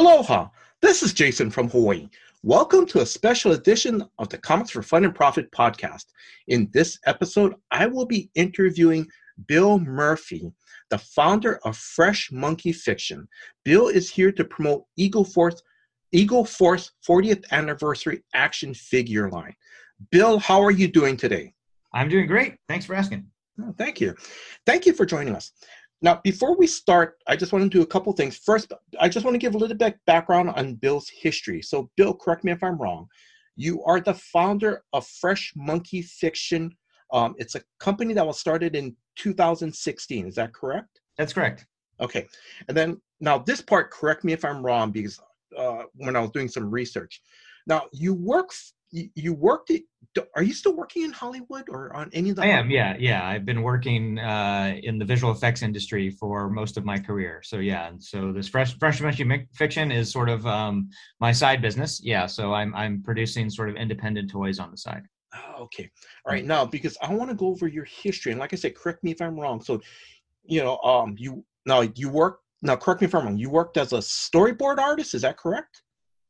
Aloha! This is Jason from Hawaii. Welcome to a special edition of the Comics for Fun and Profit podcast. In this episode, I will be interviewing Bill Murphy, the founder of Fresh Monkey Fiction. Bill is here to promote Eagle Force, Eagle Force 40th anniversary action figure line. Bill, how are you doing today? I'm doing great. Thanks for asking. Oh, thank you. Thank you for joining us. Now, before we start, I just want to do a couple things. First, I just want to give a little bit background on Bill's history. So, Bill, correct me if I'm wrong. You are the founder of Fresh Monkey Fiction. Um, it's a company that was started in 2016. Is that correct? That's correct. Okay. And then now this part, correct me if I'm wrong, because uh, when I was doing some research. Now you work you, worked it are you still working in hollywood or on any of the i am yeah yeah. I've been working uh, in the visual effects industry for most of my career. So yeah and so this fresh fresh fiction is sort of um, my side business. Yeah so i'm i'm producing sort of independent toys on the side. Oh, okay. All right now because i want to go over your history and like i said correct me if i'm wrong. So you know um you now you work now correct me if i'm wrong. You worked as a storyboard artist is that correct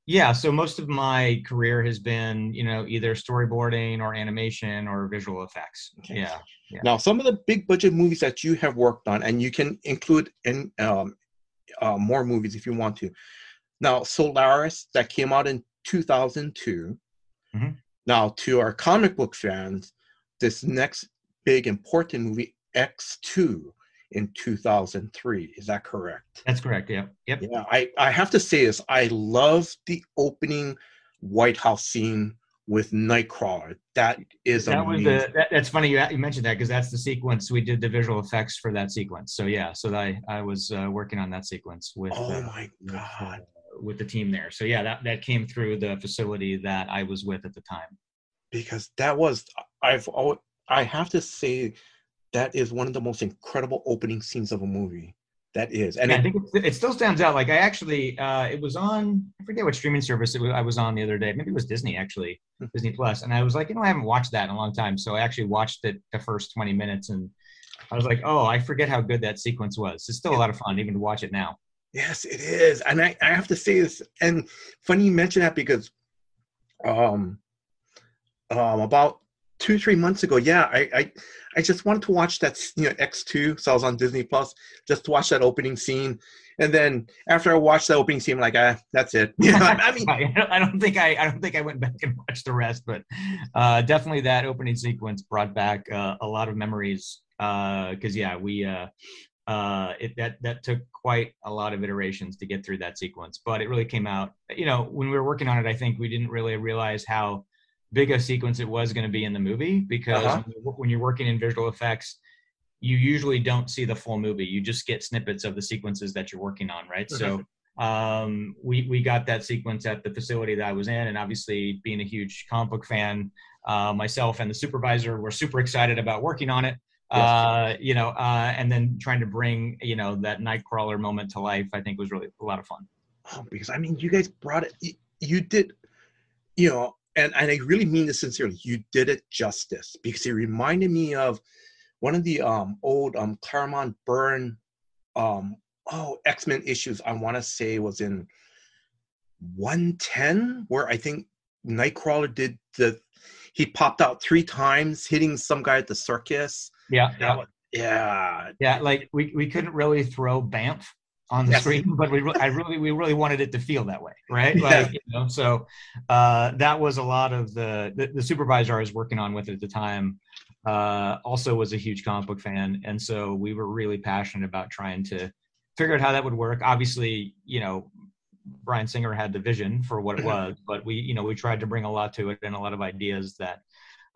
yeah, so most of my career has been, you know, either storyboarding or animation or visual effects. Okay. Yeah, yeah. Now, some of the big budget movies that you have worked on, and you can include in um, uh, more movies if you want to. Now, Solaris that came out in 2002. Mm-hmm. Now, to our comic book fans, this next big important movie, X2, in 2003. Is that correct? That's correct. Yeah. Yep. Yeah. I, I have to say this. I love the opening White House scene with Nightcrawler. That is that amazing. was the. That, that's funny you, you mentioned that because that's the sequence we did the visual effects for that sequence. So yeah. So I I was uh, working on that sequence with. Oh uh, my god. With, uh, with the team there. So yeah, that that came through the facility that I was with at the time. Because that was I've always, I have to say that is one of the most incredible opening scenes of a movie. That is, and yeah, it, I think it, it, still stands out. Like I actually, uh, it was on. I forget what streaming service was, I was on the other day. Maybe it was Disney actually, hmm. Disney Plus. And I was like, you know, I haven't watched that in a long time. So I actually watched it the first twenty minutes, and I was like, oh, I forget how good that sequence was. It's still a lot of fun, even to watch it now. Yes, it is, and I, I have to say this. And funny you mention that because, um, um, about two three months ago yeah I, I i just wanted to watch that you know x2 so i was on disney plus just to watch that opening scene and then after i watched that opening scene I'm like ah that's it you know, I, mean i don't think i i don't think i went back and watched the rest but uh definitely that opening sequence brought back uh, a lot of memories uh because yeah we uh uh, it, that that took quite a lot of iterations to get through that sequence, but it really came out. You know, when we were working on it, I think we didn't really realize how big a sequence it was going to be in the movie because uh-huh. when you're working in visual effects you usually don't see the full movie you just get snippets of the sequences that you're working on right so um, we we got that sequence at the facility that I was in, and obviously being a huge comic book fan, uh, myself and the supervisor were super excited about working on it. Uh, you know, uh, and then trying to bring you know that Nightcrawler moment to life, I think was really a lot of fun. Oh, because I mean, you guys brought it. You, you did, you know, and, and I really mean this sincerely, you did it justice because it reminded me of one of the um, old um, Claremont Byrne um, oh X-Men issues I want to say was in 110 where I think Nightcrawler did the he popped out three times hitting some guy at the circus. Yeah. Yeah. Was, yeah. Yeah, like we, we couldn't really throw Bamf on the yes. screen, but we I really we really wanted it to feel that way, right? Yeah. Like, you know, so uh, that was a lot of the, the, the supervisor I was working on with at the time. Uh, also was a huge comic book fan, and so we were really passionate about trying to figure out how that would work. Obviously, you know, Bryan Singer had the vision for what it was, but we you know we tried to bring a lot to it and a lot of ideas that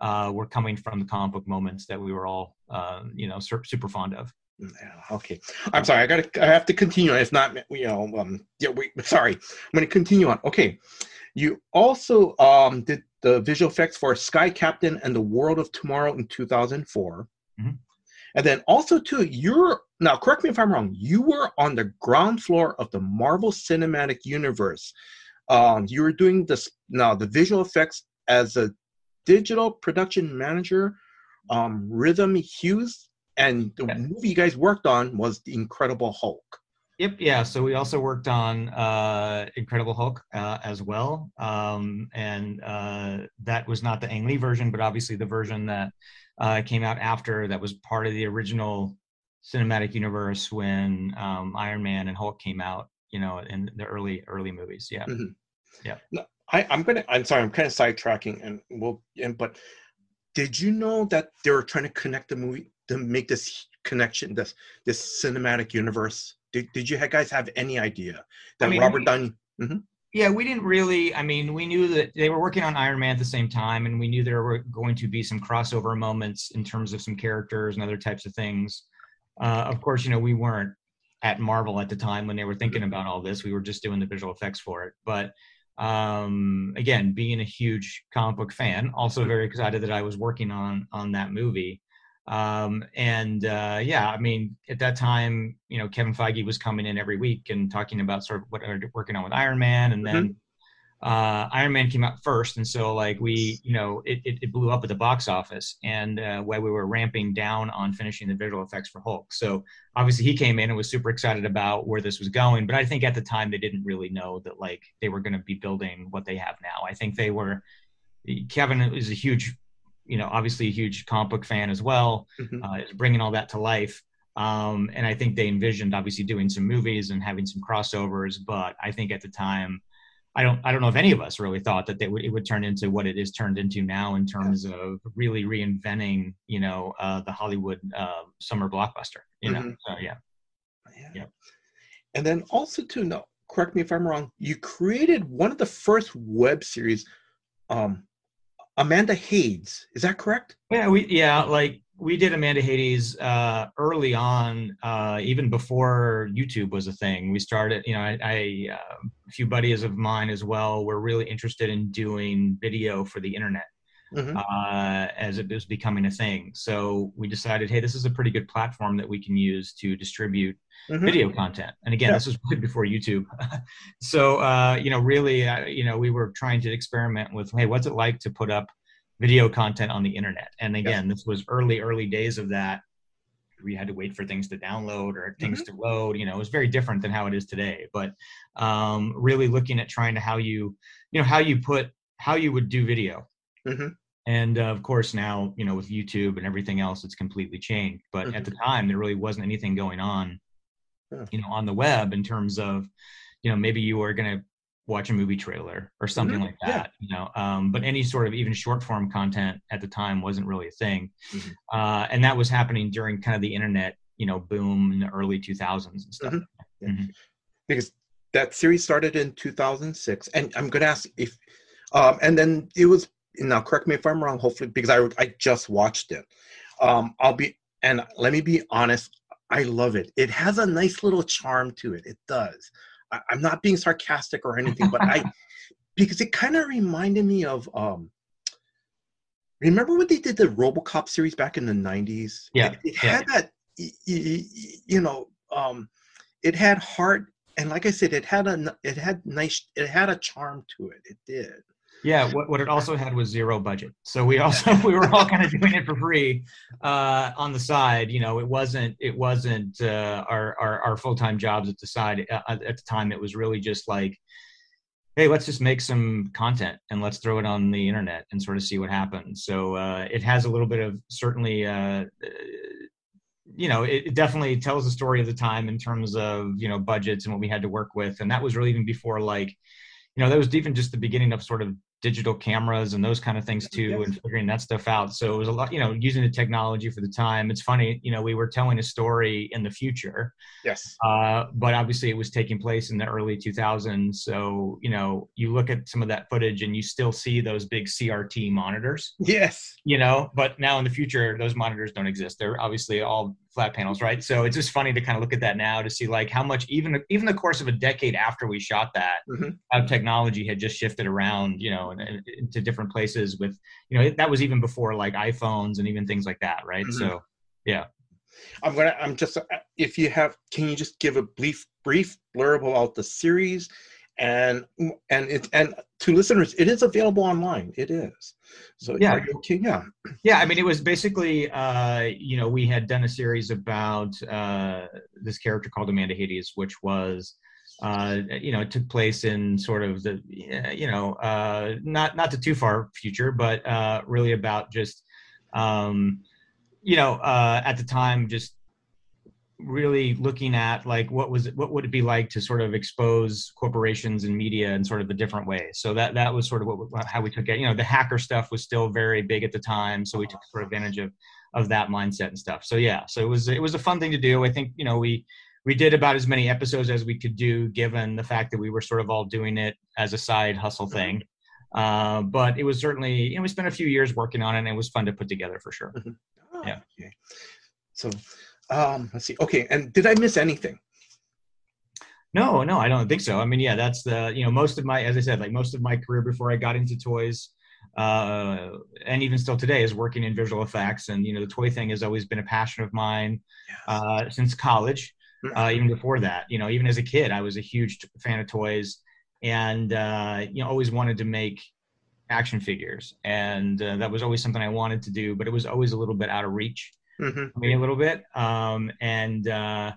uh, were coming from the comic book moments that we were all uh, you know super fond of. Yeah, okay. I'm sorry. I got to. I have to continue. If not, you know, um, yeah. We sorry. I'm going to continue on. Okay. You also um did the visual effects for Sky Captain and the World of Tomorrow in 2004. Mm-hmm. And then also too, you're now correct me if I'm wrong. You were on the ground floor of the Marvel Cinematic Universe. Um, you were doing this now the visual effects as a digital production manager. Um, Rhythm Hughes and the movie you guys worked on was The Incredible Hulk. Yep. Yeah. So we also worked on uh, Incredible Hulk uh, as well, um, and uh, that was not the Ang Lee version, but obviously the version that uh, came out after that was part of the original cinematic universe when um, Iron Man and Hulk came out. You know, in the early early movies. Yeah. Mhm. Yeah. No, I, I'm gonna. I'm sorry. I'm kind of sidetracking, and we'll. And but did you know that they were trying to connect the movie to make this connection, this this cinematic universe? Did, did you guys have any idea that mean, Robert Downey? Yeah, we didn't really. I mean, we knew that they were working on Iron Man at the same time, and we knew there were going to be some crossover moments in terms of some characters and other types of things. Uh, of course, you know, we weren't at Marvel at the time when they were thinking about all this. We were just doing the visual effects for it. But um, again, being a huge comic book fan, also very excited that I was working on on that movie. Um, and uh, yeah, I mean, at that time, you know, Kevin Feige was coming in every week and talking about sort of what they're working on with Iron Man, and then uh, Iron Man came out first, and so like we, you know, it, it, it blew up at the box office, and uh, while we were ramping down on finishing the visual effects for Hulk, so obviously he came in and was super excited about where this was going, but I think at the time they didn't really know that like they were going to be building what they have now. I think they were. Kevin is a huge, you know, obviously a huge comic book fan as well Mhm. uh, is bringing all that to life. Um, and I think they envisioned obviously doing some movies and having some crossovers, but I think at the time, I don't, I don't know if any of us really thought that they would, it would turn into what it is turned into now in terms of really reinventing, you know, uh, the Hollywood uh, summer blockbuster. You know, Mhm. so yeah. Yeah. Yep. And then also to no, correct me if I'm wrong. You created one of the first web series, um, Amanda Hades. Is that correct? Yeah, we yeah, like we did Amanda Hades uh, early on, uh, even before YouTube was a thing. We started, you know, I, I uh, a few buddies of mine as well were really interested in doing video for the internet Mhm. uh, as it was becoming a thing. So we decided, hey, this is a pretty good platform that we can use to distribute Mhm. video content. And again, Yeah. this was way before YouTube. so, uh, you know, really, uh, you know, we were trying to experiment with, hey, what's it like to put up video content on the internet? And again, this was early, early days of that. We had to wait for things to download or things to load. You know, it was very different than how it is today. But um, really looking at trying to how you, you know, how you put, how you would do video. Mhm. And uh, of course, now, you know, with YouTube and everything else, it's completely changed. But at the time, there really wasn't anything going on, Yeah. you know, on the web in terms of, you know, maybe you were going to watch a movie trailer or something Mhm. like Yeah. that, you know. Um, but any sort of even short form content at the time wasn't really a thing. Mhm. Uh, and that was happening during kind of the internet, you know, boom in the early 2000s and stuff. Mhm. Yeah. Mhm. because that series started in 2006 and i'm going to ask if um and then it was now correct me if i'm wrong hopefully because i i just watched it. Um i'll be and let me be honest i love it. It has a nice little charm to it. It does. I, i'm not being sarcastic or anything but i because it kind of reminded me of um remember when they did the robocop series back in the 90s Yeah, it, it yeah. had that you know um it had heart and like i said it had a, it had nice it had a charm to it. It did Yeah, what, what it also had was zero budget. So we also we were all kind of doing it for free uh, on the side. You know, it wasn't it wasn't uh, our our, our full time jobs at the side uh, at the time. It was really just like, hey, let's just make some content and let's throw it on the internet and sort of see what happens. So uh, it has a little bit of certainly. Uh, you know, it, it definitely tells the story of the time in terms of you know budgets and what we had to work with, and that was really even before like you know that was even just the beginning of sort of digital cameras and those kind of things too Yes. and figuring that stuff out. So it was a lot you know using the technology for the time. It's funny you know we were telling a story in the future yes. uh, but obviously it was taking place in the early 2000s so you know you look at some of that footage and you still see those big crt monitors. Yes. You know but now in the future those monitors don't exist. They're obviously all flat panels right so it's just funny to kind of look at that now to see like how much even even the course of a decade after we shot that Mhm. how technology had just shifted around you know into different places with you know that was even before like iphones and even things like that right Mhm. so yeah. i'm gonna i'm just uh, if you have can you just give a brief brief blurb about the series and and it and to listeners, it is available online. It is. So Yeah. okay? Yeah. Yeah, I mean, it was basically, uh, you know, we had done a series about uh, this character called Amanda Hades, which was, uh, you know, it took place in sort of the, you know, uh, not not the too far future, but uh, really about just, um, you know, uh, at the time, just really looking at like what was it, what would it be like to sort of expose corporations and media in sort of a different way? So that that was sort of what how we took it. You know the hacker stuff was still very big at the time so we took sort of advantage of of that mindset and stuff. So yeah so it was it was a fun thing to do. I think you know we we did about as many episodes as we could do given the fact that we were sort of all doing it as a side hustle thing. Uh, but it was certainly you know we spent a few years working on it and it was fun to put together for sure. Ah, Yeah. Okay. So, um, let's see. Okay, and did I miss anything? No, no, I don't think so. I mean, yeah, that's the you know most of my as I said, like most of my career before I got into toys, uh, and even still today is working in visual effects. And you know, the toy thing has always been a passion of mine Yes. uh, since college. Uh, even before that, you know, even as a kid, I was a huge t- fan of toys, and uh, you know, always wanted to make action figures, and uh, that was always something I wanted to do. But it was always a little bit out of reach Mhm. me a little bit. Um, and uh,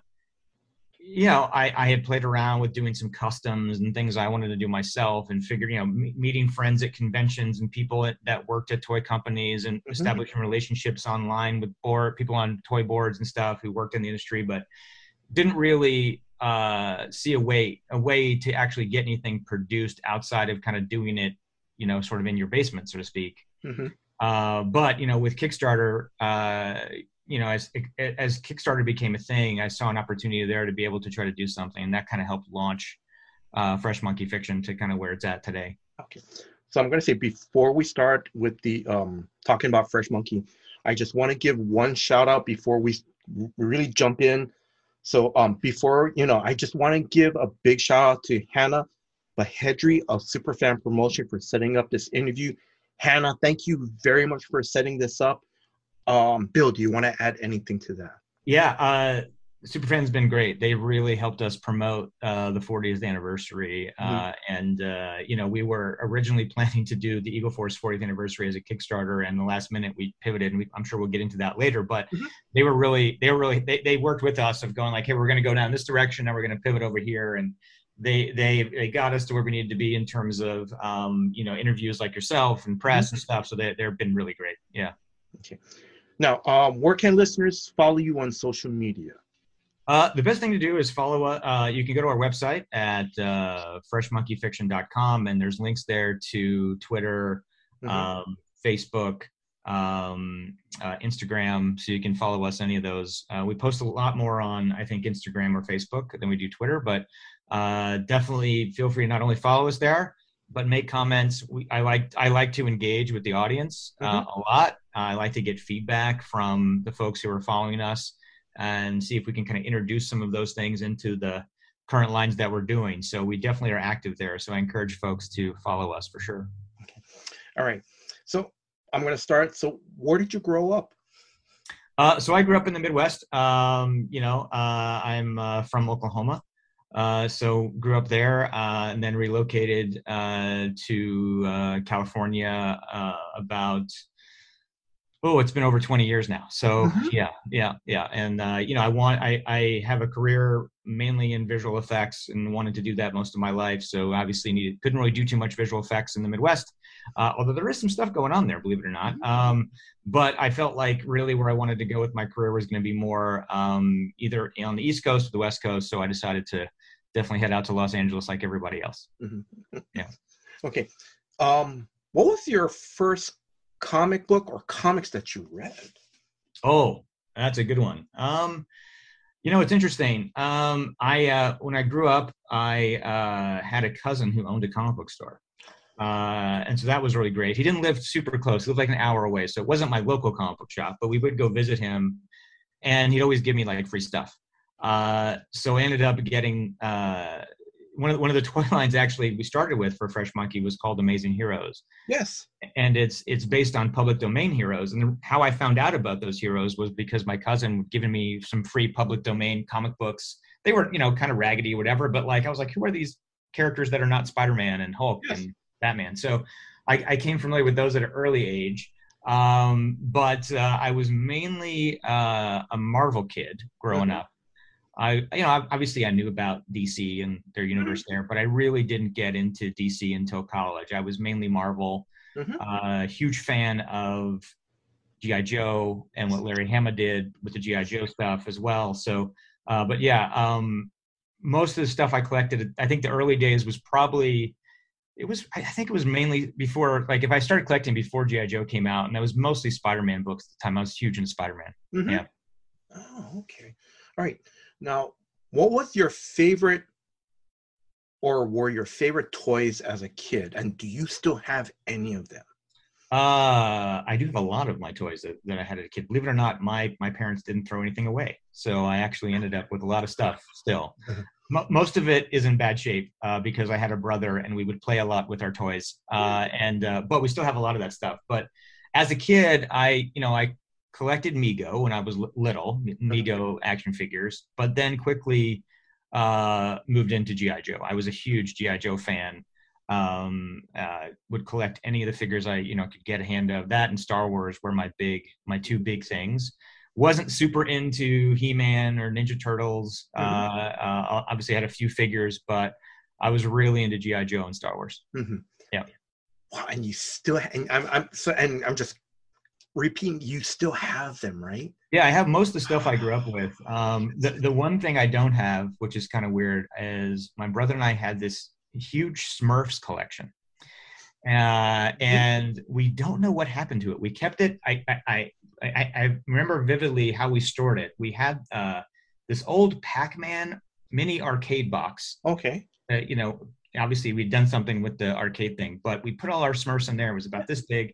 you know, I, I had played around with doing some customs and things I wanted to do myself, and figured, you know, me- meeting friends at conventions and people at, that worked at toy companies and establishing relationships online with board people on toy boards and stuff who worked in the industry, but didn't really uh, see a way a way to actually get anything produced outside of kind of doing it, you know, sort of in your basement, so to speak. Mhm. Uh, but you know, with Kickstarter, uh, you know, as as Kickstarter became a thing, I saw an opportunity there to be able to try to do something, and that kind of helped launch uh, Fresh Monkey Fiction to kind of where it's at today. Okay. So I'm going to say before we start with the um, talking about Fresh Monkey, I just want to give one shout out before we really jump in. So um, before you know, I just want to give a big shout out to Hannah Bahedri of Superfan Promotion for setting up this interview. Hannah, thank you very much for setting this up. Um, Bill, do you want to add anything to that? Yeah, uh, Superfan's been great. They really helped us promote uh, the 40th anniversary, uh, and uh, you know, we were originally planning to do the Eagle Force 40th anniversary as a Kickstarter, and the last minute we pivoted, and we, I'm sure we'll get into that later. But Mhm. they were really, they were really, they, they worked with us of going like, hey, we're going to go down this direction, now we're going to pivot over here, and they they they got us to where we needed to be in terms of um, you know interviews like yourself and press and stuff. So they they've been really great. Yeah. Okay. Now, um, where can listeners follow you on social media? Uh, the best thing to do is follow. Uh, you can go to our website at uh, freshmonkeyfiction.com, and there's links there to Twitter, Mhm. um, Facebook, um, uh, Instagram, so you can follow us any of those. Uh, we post a lot more on, I think, Instagram or Facebook than we do Twitter, but uh, definitely feel free to not only follow us there, but make comments. We, I like I like to engage with the audience uh, a lot. I like to get feedback from the folks who are following us and see if we can kind of introduce some of those things into the current lines that we're doing. So we definitely are active there. So I encourage folks to follow us for sure. All right. So I'm going to start. So where did you grow up? Uh, so I grew up in the Midwest. Um, you know, uh, I'm uh, from Oklahoma. Uh, so grew up there uh, and then relocated uh, to uh, California uh, about oh it's been over 20 years now so Mhm. yeah yeah yeah and uh, you know i want I, I have a career mainly in visual effects and wanted to do that most of my life so obviously needed couldn't really do too much visual effects in the midwest uh, although there is some stuff going on there believe it or not um, but i felt like really where i wanted to go with my career was going to be more um, either on the east coast or the west coast so i decided to definitely head out to los angeles like everybody else Yeah. Okay. Um, what was your first comic book or comics that you read? Oh, that's a good one. Um, you know, it's interesting. Um, I uh, when I grew up, I uh, had a cousin who owned a comic book store, uh, and so that was really great. He didn't live super close; he lived like an hour away, so it wasn't my local comic book shop. But we would go visit him, and he'd always give me like free stuff. Uh, so I ended up getting uh, one of the, one of the toy lines. Actually, we started with for Fresh Monkey was called Amazing Heroes Yes. and it's it's based on public domain heroes and how i found out about those heroes was because my cousin had given me some free public domain comic books they were you know kind of raggedy or whatever but like i was like who are these characters that are not Spider-Man and Hulk Yes. and Batman. So I, I came familiar with those at an early age. Um, but uh, I was mainly uh, a Marvel kid growing Mhm. up. I, you know, obviously I knew about DC and their universe there, but I really didn't get into DC until college. I was mainly Marvel. Mhm. Uh, huge fan of GI Joe and what Larry Hama did with the GI Joe stuff as well. So, uh, but yeah, um, most of the stuff I collected, I think the early days was probably it was I think it was mainly before like if I started collecting before GI Joe came out, and that was mostly Spider-Man books at the time. I was huge into Spider-Man. Mhm. Yeah. Oh, okay. All right. Now, what was your favorite or were your favorite toys as a kid? And do you still have any of them? Uh, I do have a lot of my toys that, that I had as a kid. Believe it or not, my my parents didn't throw anything away, so I actually ended up with a lot of stuff still. Most of it is in bad shape uh, because I had a brother and we would play a lot with our toys, uh, and uh, but we still have a lot of that stuff. But as a kid, I you know I collected Mego when I was little, Mego action figures, but then quickly uh, moved into GI Joe. I was a huge GI Joe fan. Um uh would collect any of the figures i you know could get a hand of. That and star wars were my big my two big things. Wasn't super into he-man or ninja turtles. Uh, uh obviously had a few figures but i was really into gi joe and star wars. Yeah. Wow, and you still and I'm, I'm so and I'm just repeating, you still have them, right? yeah i have most of the stuff i grew up with um the, the one thing i don't have which is kind of weird is my brother and i had this huge smurfs collection uh, and we don't know what happened to it. We kept it. I I, I I I remember vividly how we stored it. We had uh, this old Pac-Man mini arcade box. Okay. Uh, you know, obviously we'd done something with the arcade thing, but we put all our Smurfs in there. It was about this big.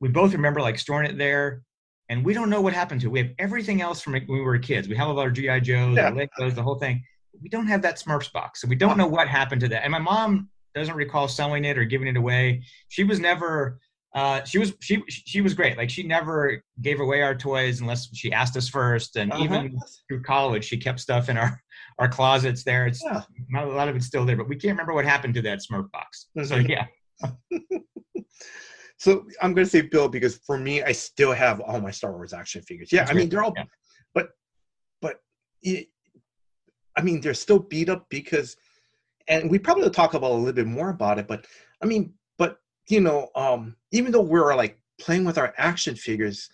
We both remember like storing it there, and we don't know what happened to it. We have everything else from when we were kids. We have all our GI Joes, Yeah. Legos, the whole thing. We don't have that Smurfs box, so we don't know what happened to that. And my mom doesn't recall selling it or giving it away. She was never. Uh, she was she she was great. Like she never gave away our toys unless she asked us first. And Uh-huh. even through college, she kept stuff in our our closets there. It's Yeah. not a lot of it's still there, but we can't remember what happened to that Smurf box. So yeah, So I'm going to say Bill because for me, I still have all my Star Wars action figures. Yeah, That's I mean they're all, Yeah. but but it, I mean they're still beat up because, and we probably will talk about a little bit more about it. But I mean, but you know, um, even though we're like playing with our action figures,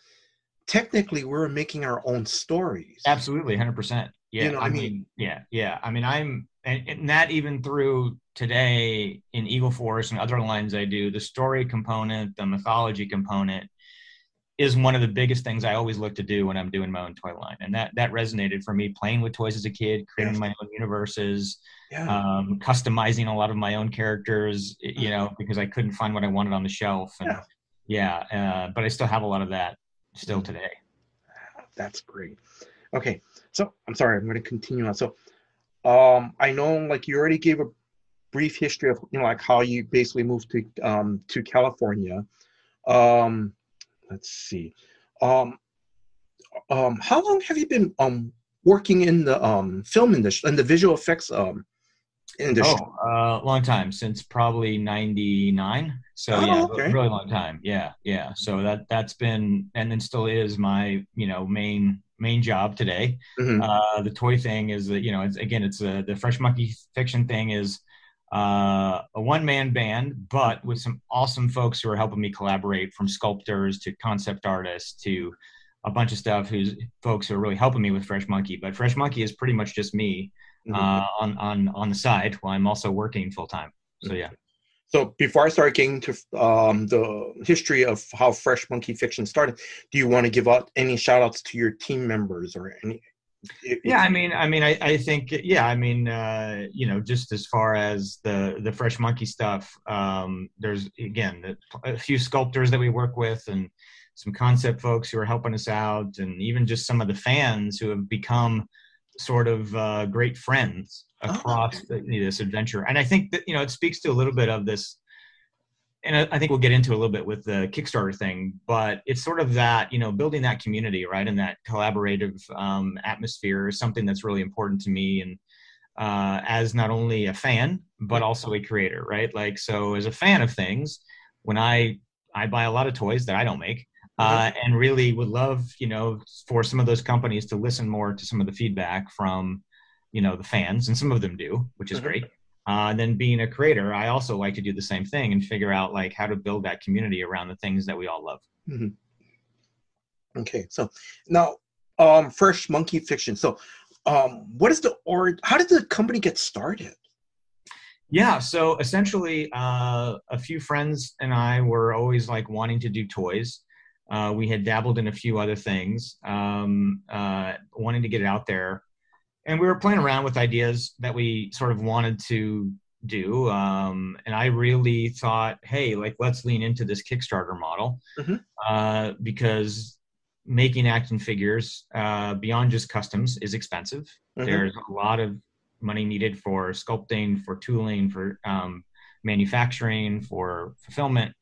technically we're making our own stories. absolutely, hundred percent. Yeah, You know, I, I mean, mean- yeah, yeah. I mean, I'm and, and that even through today in Eagle Force and other lines I do, the story component, the mythology component is one of the biggest things I always look to do when I'm doing my own toy line, and that that resonated for me playing with toys as a kid, creating Yes. my own universes, Yeah. um, customizing a lot of my own characters, you know, because I couldn't find what I wanted on the shelf. And yeah, uh, but I still have a lot of that still today. That's great. Okay, so I'm sorry, I'm going to continue on. So, um, I know, like you already gave a brief history of, you know, like how you basically moved to um to California. Um, let's see. Um, um, how long have you been um working in the um film industry and the visual effects um industry? Oh, uh, long time since probably '99. So Oh, yeah, okay. really long time. Yeah, yeah. So that that's been and then still is my you know main main job today. Mhm. Uh, the toy thing is that you know it's, again it's uh, the Fresh Monkey Fiction thing is uh, a one man band, but with some awesome folks who are helping me collaborate from sculptors to concept artists to a bunch of stuff who's folks who are really helping me with Fresh Monkey. But Fresh Monkey is pretty much just me Mhm. uh, on on on the side while I'm also working full time. So yeah, So before I start getting to um, the history of how Fresh Monkey Fiction started, do you want to give out any shout outs to your team members or any? if- yeah. I mean, I mean, I, I think yeah. I mean, uh, you know, just as far as the the Fresh Monkey stuff, um, there's again a few sculptors that we work with and some concept folks who are helping us out, and even just some of the fans who have become sort of uh, great friends Oh, across the, this adventure. And I think that you know it speaks to a little bit of this and I, I think we'll get into a little bit with the Kickstarter thing, but it's sort of that, you know, building that community, right, and that collaborative um, atmosphere is something that's really important to me. And uh, as not only a fan but also a creator, right? Like so, as a fan of things, when I I buy a lot of toys that I don't make, uh, and really would love you know for some of those companies to listen more to some of the feedback from you know the fans, and some of them do, which is Mhm. great. Uh, and then being a creator, I also like to do the same thing and figure out like how to build that community around the things that we all love. Okay, so now, um, Fresh Monkey Fiction. So, um, what is the or? How did the company get started? Yeah, so essentially, uh, a few friends and I were always like wanting to do toys. Uh, we had dabbled in a few other things, um, uh, wanting to get it out there, and we were playing around with ideas that we sort of wanted to do. Um, and I really thought, hey, like let's lean into this Kickstarter model Mhm. uh, because making action figures uh, beyond just customs is expensive. Mhm. There's a lot of money needed for sculpting, for tooling, for um, manufacturing, for fulfillment.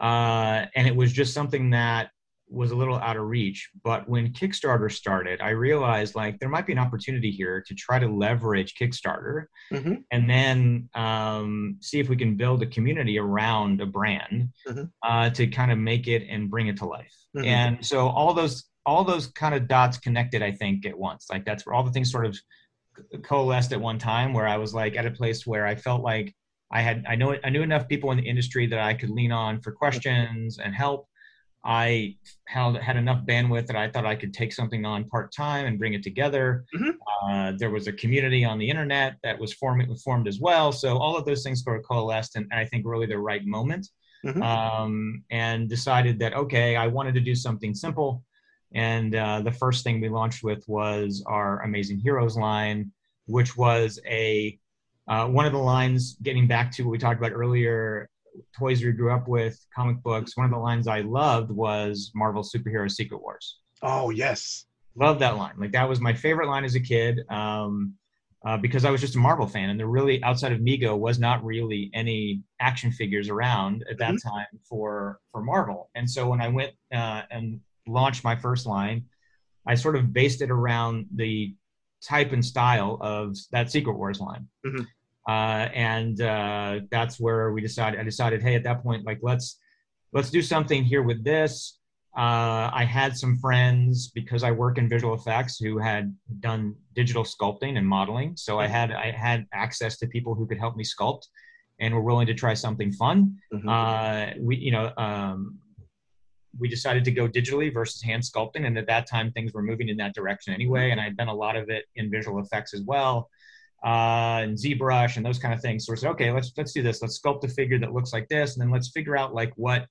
Uh, and it was just something that was a little out of reach. But when Kickstarter started, I realized like there might be an opportunity here to try to leverage Kickstarter Mhm. and then um, see if we can build a community around a brand Mhm. uh, to kind of make it and bring it to life. Mhm. And so all those all those kind of dots connected, I think, at once. Like that's where all the things sort of coalesced at one time, where I was like at a place where I felt like I had I know I knew enough people in the industry that I could lean on for questions and help. I held, had enough bandwidth that I thought I could take something on part time and bring it together. Mhm. Uh, there was a community on the internet that was formed, formed as well. So all of those things sort of coalesced, and, and I think really the right moment. Mhm. Um, and decided that okay, I wanted to do something simple. And uh, the first thing we launched with was our Amazing Heroes line, which was a uh, one of the lines. Getting back to what we talked about earlier, toys we grew up with, comic books. One of the lines I loved was Marvel Superhero Secret Wars. Oh yes. Love that line. Like that was my favorite line as a kid um, uh, because I was just a Marvel fan, and there really outside of Mego was not really any action figures around at that time for for Marvel. And so when I went uh, and launched my first line, I sort of based it around the type and style of that Secret Wars line. Mhm. Uh, and uh, that's where we decided. I decided, hey, at that point, like let's let's do something here with this. Uh, I had some friends because I work in visual effects who had done digital sculpting and modeling, so I had I had access to people who could help me sculpt, and were willing to try something fun. Mhm. Uh, we, you know, um, we decided to go digitally versus hand sculpting, and at that time things were moving in that direction anyway. And I'd done a lot of it in visual effects as well, uh, and ZBrush and those kind of things. So we said, okay, let's let's do this. Let's sculpt a figure that looks like this, and then let's figure out like what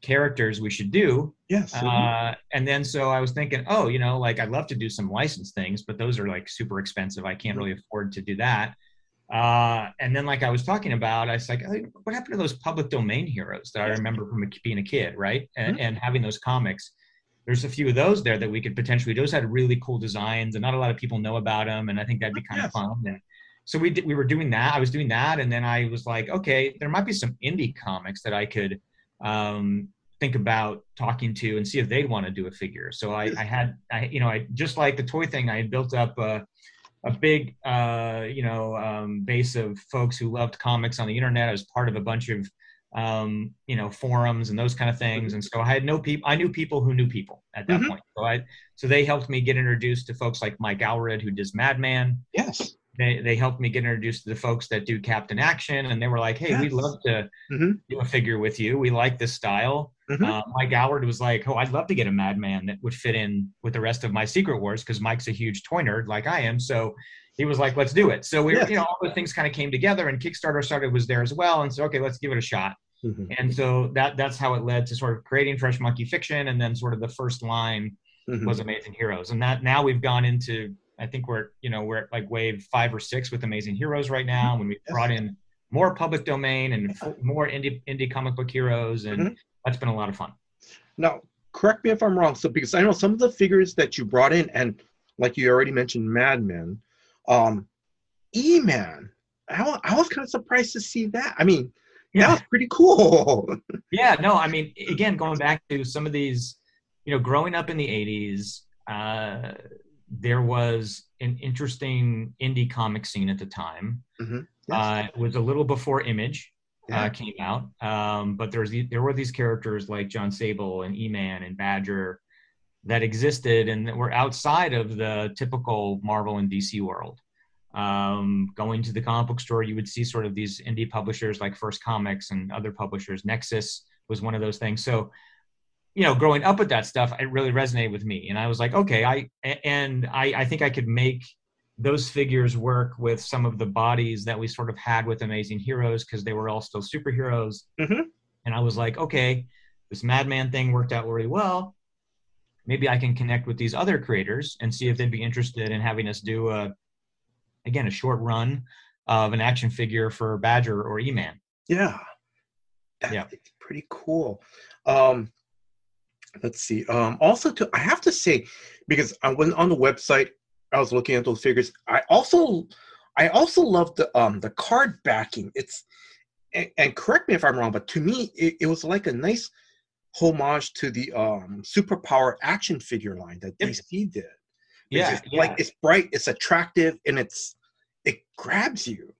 characters we should do. yes. Uh, and then so I was thinking, oh, you know, like I'd love to do some licensed things, but those are like super expensive. I can't really afford to do that. Uh, and then, like I was talking about, I was like, "Hey, what happened to those public domain heroes that I remember from being a kid, right? And, Mhm. and having those comics. There's a few of those there that we could potentially. Those had really cool designs, and not a lot of people know about them. And I think that'd be kind Yes. of fun. And so we did, we were doing that. I was doing that, and then I was like, okay, there might be some indie comics that I could um, think about talking to and see if they'd want to do a figure. So I, I had, I, you know, I just like the toy thing. I had built up a, a big, uh, you know, um, base of folks who loved comics on the internet. I was part of a bunch of, um, you know, forums and those kind of things. And so I had no people. I knew people who knew people at that Mhm. point. So I, so they helped me get introduced to folks like Mike Allred, who does Madman yes. they, they helped me get introduced to the folks that do Captain Action, and they were like, "Hey, we'd love to Mhm. do a figure with you. We like this style." Mhm. Uh, Mike Allred was like, "Oh, I'd love to get a Madman that would fit in with the rest of my Secret Wars because Mike's a huge toy nerd like I am." So he was like, "Let's do it." So we, were Yes. you know, all the things kind of came together, and Kickstarter started was there as well, and so okay, let's give it a shot. Mhm. And so that that's how it led to sort of creating Fresh Monkey Fiction, and then sort of the first line Mhm. was Amazing Heroes, and that now we've gone into I think we're you know we're at like wave five or six with Amazing Heroes right now, when we've brought in more public domain and more indie indie comic book heroes, and Mhm. that's been a lot of fun. Now, correct me if I'm wrong. So, because I know some of the figures that you brought in, and like you already mentioned, Madman, um, E-Man. I, I was kind of surprised to see that. I mean, that was pretty cool. Yeah, no, I mean, again, going back to some of these, you know, growing up in the '80s, uh, there was an interesting indie comic scene at the time. Mhm. Uh, it was a little before Image Yeah. uh, came out, um, but there's there were these characters like Jon Sable and E-Man and Badger that existed and that were outside of the typical Marvel and DC world. Um, going to the comic book store, you would see sort of these indie publishers like First Comics and other publishers. Nexus was one of those things. So, you know, growing up with that stuff, it really resonated with me, and I was like, okay, I and I, I think I could make those figures work with some of the bodies that we sort of had with Amazing Heroes because they were all still superheroes. Mhm. And I was like, okay, this Madman thing worked out really well. Maybe I can connect with these other creators and see if they'd be interested in having us do a, again, a short run of an action figure for Badger or E-Man. Yeah. That- Yeah. It's pretty cool. Um, let's see. Um, also, to I have to say, because I went on the website, I was looking at those figures. I also, I also love the um the card backing. It's and, and correct me if I'm wrong, but to me, it, it was like a nice homage to the um superpower action figure line that. DC did. It's Yeah, just, yeah. like it's bright, it's attractive, and it's it grabs you.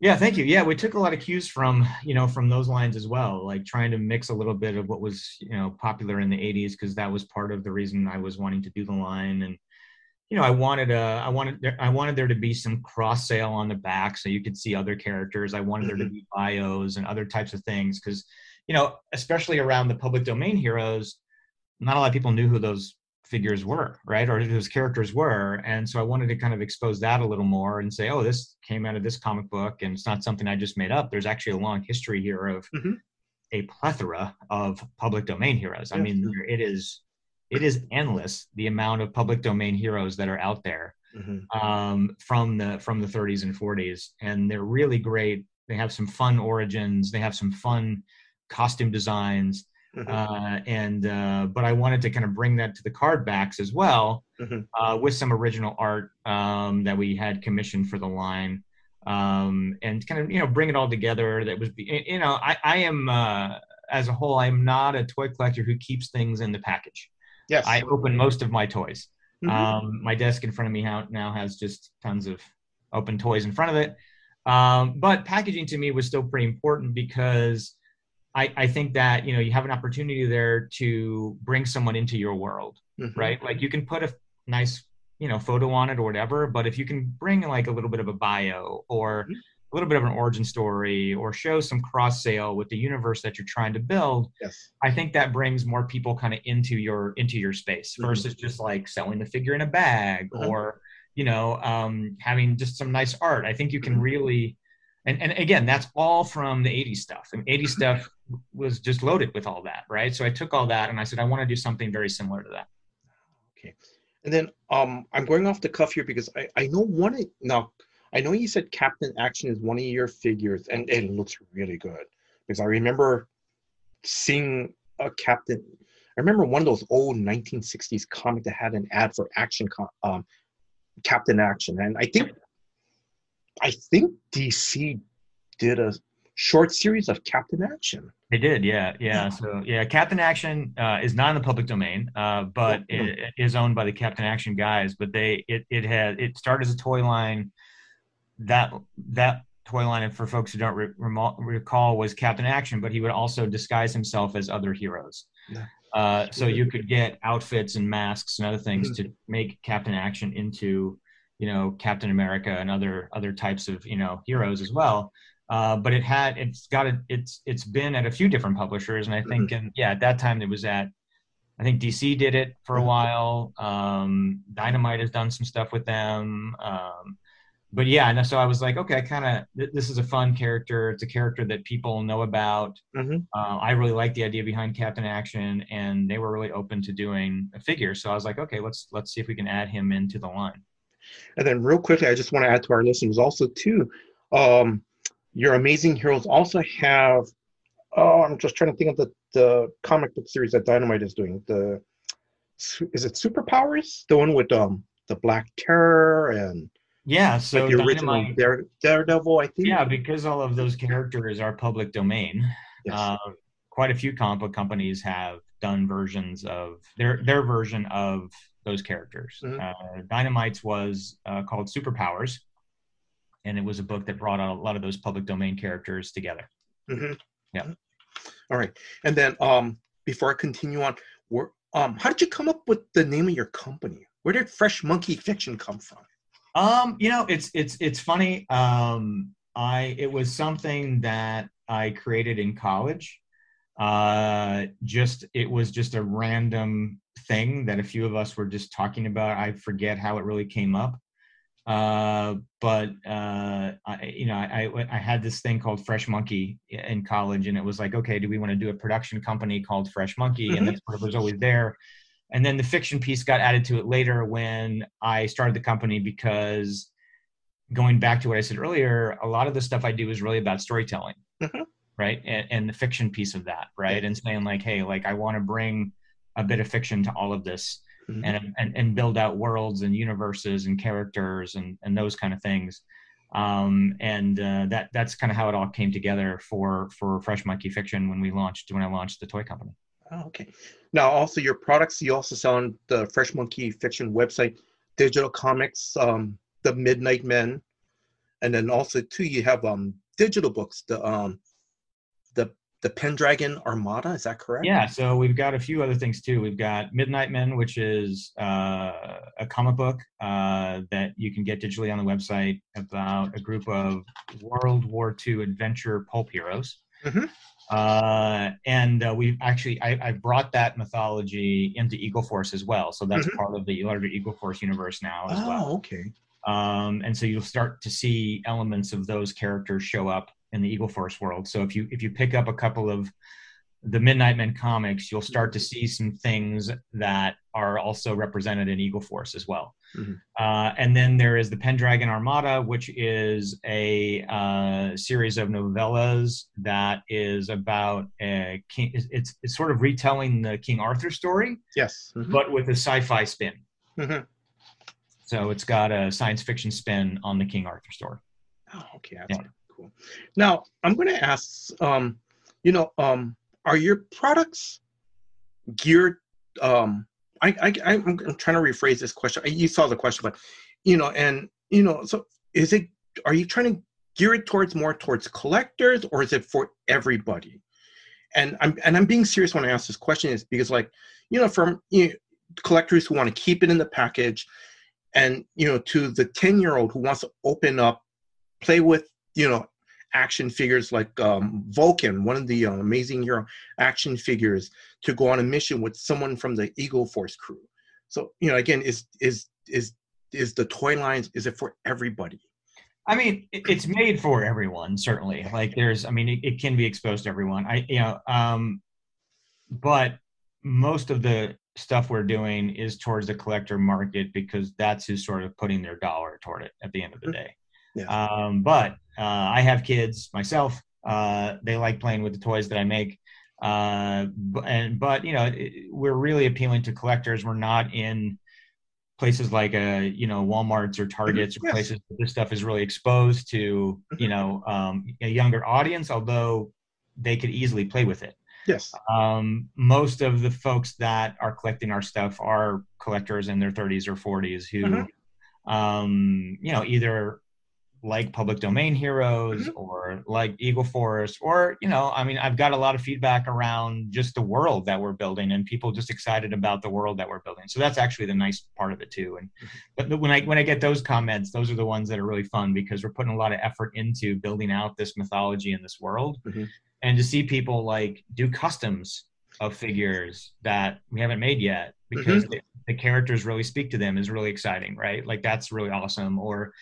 Yeah, thank you. Yeah, we took a lot of cues from you know from those lines as well, like trying to mix a little bit of what was you know popular in the '80s because that was part of the reason I was wanting to do the line, and you know I wanted a I wanted there, I wanted there to be some cross sale on the back so you could see other characters. I wanted there to be bios and other types of things because you know especially around the public domain heroes, not a lot of people knew who those figures were, right? Or who those characters were. And so I wanted to kind of expose that a little more and say, oh, this came out of this comic book and it's not something I just made up. There's actually a long history here of Mhm. a plethora of public domain heroes. I mean, it is it is endless the amount of public domain heroes that are out there Mhm. um, from the from the 30s and 40s, and they're really great. They have some fun origins. They have some fun costume designs, Mhm. uh, and uh, but I wanted to kind of bring that to the card backs as well, Mhm. uh, with some original art um, that we had commissioned for the line, um, and kind of you know bring it all together. That was you know I I am uh, as a whole I'm not a toy collector who keeps things in the package. Yes. I open most of my toys. Mhm. Um, my desk in front of me now has just tons of open toys in front of it. Um, but packaging to me was still pretty important because I, I think that you know you have an opportunity there to bring someone into your world, Mhm. right? Like you can put a nice you know photo on it or whatever, but if you can bring like a little bit of a bio or Mhm. a little bit of an origin story or show some cross sale with the universe that you're trying to build, Yes. I think that brings more people kind of into your into your space Mhm. versus just like selling the figure in a bag Mhm. or you know um, having just some nice art. I think you can Mhm. really and and again that's all from the 80s stuff. And 80s Mhm. stuff was just loaded with all that, right? So I took all that and I said I want to do something very similar to that. Okay. And then um I'm going off the cuff here because I, I know one of now I know you said Captain Action is one of your figures and it looks really good. Because I remember seeing a Captain I remember one of those old 1960s comic that had an ad for action um Captain Action. And I think I think DC did a short series of Captain Action. They did, yeah, Yeah. yeah. So yeah, Captain Action uh, is not in the public domain, uh, but Oh, it, it is owned by the Captain Action guys. But they it it had it started as a toy line. That that toy line, for folks who don't re- recall, was Captain Action, but he would also disguise himself as other heroes. Yeah. Uh, so you could get outfits and masks and other things Mm-hmm. to make Captain Action into, you know, Captain America and other other types of you know heroes as well. Uh, but it had it's got a, it's it's been at a few different publishers, and I think and yeah, at that time it was at I think DC did it for a Mhm. while. Um, Dynamite has done some stuff with them. Um, but yeah, and so I was like, okay, I kind of th- this is a fun character. It's a character that people know about. Mhm. Uh, I really like the idea behind Captain Action, and they were really open to doing a figure. So I was like, okay, let's let's see if we can add him into the line. And then real quickly, I just want to add to our listeners also too, um, your amazing heroes also have. Oh, I'm just trying to think of the the comic book series that Dynamite is doing. The is it Superpowers? The one with um the Black Terror and Yeah, so like the original Dare, Daredevil. I think. yeah, because all of those characters are public domain. Yes. Uh, quite a few comic book companies have done versions of their their version of those characters. Mhm. Uh, Dynamite's was uh, called Superpowers, and it was a book that brought out a lot of those public domain characters together. Mhm. Yeah. All right. And then um before I continue on, um how did you come up with the name of your company? Where did Fresh Monkey Fiction come from? Um, you know, it's it's it's funny. Um, I it was something that I created in college. Uh, just it was just a random thing that a few of us were just talking about. I forget how it really came up. Uh, but uh, I, you know, I, I I had this thing called Fresh Monkey in college, and it was like, okay, do we want to do a production company called Fresh Monkey? And that's what was always there. And then the fiction piece got added to it later when I started the company because going back to what I said earlier, a lot of the stuff I do is really about storytelling, Mhm. Right? And, and the fiction piece of that, right? And saying like, hey, like I want to bring a bit of fiction to all of this Mhm. and, and and build out worlds and universes and characters and and those kind of things. Um, and uh, that that's kind of how it all came together for for Fresh Monkey Fiction when we launched when I launched the toy company. Oh, okay. Now, also your products, you also sell on the Fresh Monkey Fiction website, digital comics, um, the Midnight Men, and then also too you have um digital books, the um the Pendragon Armada. Is that correct? Yeah, so we've got a few other things too. We've got Midnight Men, which is uh, a comic book uh, that you can get digitally on the website about a group of World War II adventure pulp heroes. Mm-hmm. Uh, and uh, we've actually, I, I brought that mythology into Eagle Force as well. So that's Mhm. part of the larger Eagle Force universe now as Oh, well okay. um, and so you'll start to see elements of those characters show up in the Eagle Force world. So if you if you pick up a couple of the Midnight Men comics, you'll start to see some things that are also represented in Eagle Force as well. Mhm. Uh, and then there is the Pendragon Armada, which is a uh, series of novellas that is about a king. It's, it's, sort of retelling the King Arthur story, Yes. Mhm. but with a sci-fi spin. Mhm. So it's got a science fiction spin on the King Arthur story. Oh, okay. That's Yeah. Now, I'm going to ask, um, you know, um, are your products geared? Um, I, I, I'm I'm trying to rephrase this question. You saw the question, but you know, and you know, so is it? Are you trying to gear it towards more towards collectors, or is it for everybody? And I'm and I'm being serious when I ask this question is because, like, you know, from you know, collectors who want to keep it in the package, and you know, to the ten year old who wants to open up play with you know action figures like um, Vulcan, one of the uh, amazing hero action figures, to go on a mission with someone from the Eagle Force crew. So you know, again, is is is is the toy lines? Is it for everybody? I mean, it's made for everyone, certainly. Like there's, I mean, it, it can be exposed to everyone. I, you know, um, but most of the stuff we're doing is towards the collector market because that's who's sort of putting their dollar toward it at the end of the day. Yeah. Um, but uh, I have kids myself. Uh, they like playing with the toys that I make. Uh, but, and but you know, it, we're really appealing to collectors. We're not in places like uh you know walmarts or targets or Yes. places that this stuff is really exposed to you know um, a younger audience although they could easily play with it Yes. um, most of the folks that are collecting our stuff are collectors in their 30s or 40s who Mhm. um, you know either like public domain heroes Mhm. or like eagle force or you know i mean i've got a lot of feedback around just the world that we're building and people just excited about the world that we're building. So that's actually the nice part of it too. And but when i when i get those comments those are the ones that are really fun because we're putting a lot of effort into building out this mythology in this world Mhm. and to see people like do customs of figures that we haven't made yet because the, the characters really speak to them is really exciting right? Like that's really awesome. Or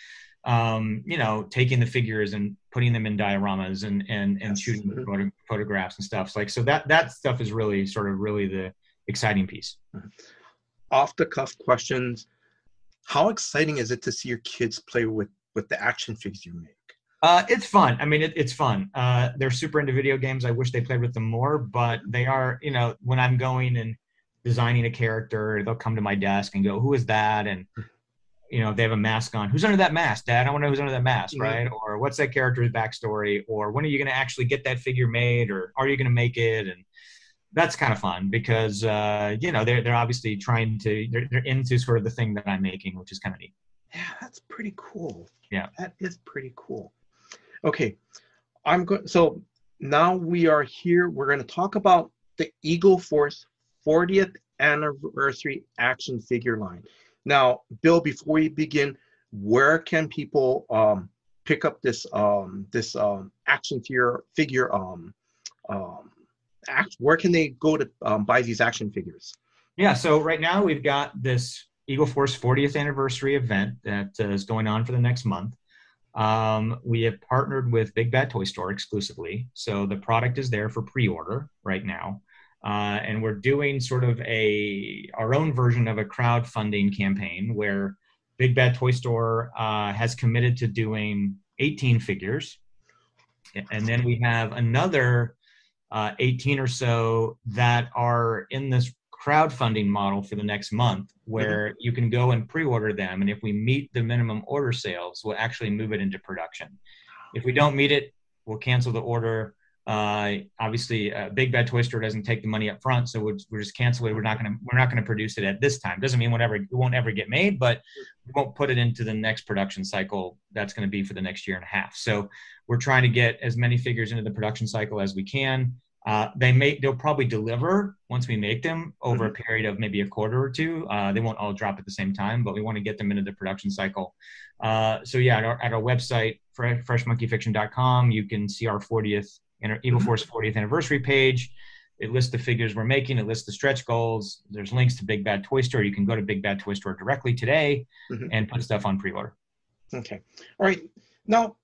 um, you know, taking the figures and putting them in dioramas and and and shooting photo, photographs and stuff. Like so that that stuff is really sort of really the exciting piece. Off the cuff questions. How exciting is it to see your kids play with with the action figures you make? Uh, it's fun. I mean, it, it's fun. Uh, they're super into video games. I wish they played with them more, but they are. You know, when I'm going and designing a character, they'll come to my desk and go, "Who is that?" and you know, if they have a mask on, who's under that mask, Dad? I want to know who's under that mask, right? Or what's that character's backstory? Or when are you going to actually get that figure made? Or are you going to make it? And that's kind of fun because uh, you know they're they're obviously trying to they're, they're into sort of the thing that I'm making, which is kind of neat. Yeah, that's pretty cool. Yeah. That is pretty cool. Okay. I'm going so now we are here. We're going to talk about the Eagle Force 40th anniversary action figure line. Now, Bill, before we begin, where can people um, pick up this um, this um, action figure figure um, um, act, where can they go to um, buy these action figures? Yeah, so right now we've got this Eagle Force 40th anniversary event that uh, is going on for the next month. Um, we have partnered with Big Bad Toy Store exclusively, so the product is there for pre-order right now, uh, and we're doing sort of a our own version of a crowdfunding campaign where Big Bad Toy Store uh, has committed to doing 18 figures, and then we have another uh, 18 or so that are in this crowdfunding model for the next month where you can go and pre-order them. And if we meet the minimum order sales we'll actually move it into production. If we don't meet it we'll cancel the order uh, obviously uh, big bad toy store doesn't take the money up front so we'll, we'll just cancel it. We're not going to we're not going to produce it at this time. Doesn't mean whatever it won't ever get made but we won't put it into the next production cycle that's going to be for the next year and a half. So we're trying to get as many figures into the production cycle as we can. Uh, they may they'll probably deliver once we make them over a period of maybe a quarter or two. Uh, they won't all drop at the same time, but we want to get them into the production cycle. Uh, so yeah, at our, at our website, freshmonkeyfiction.com, you can see our 40th Eagle Force 40th anniversary page. It lists the figures we're making. It lists the stretch goals. There's links to Big Bad Toy Store. You can go to Big Bad Toy Store directly today Mhm. and put stuff on pre-order. Okay. All right. Now,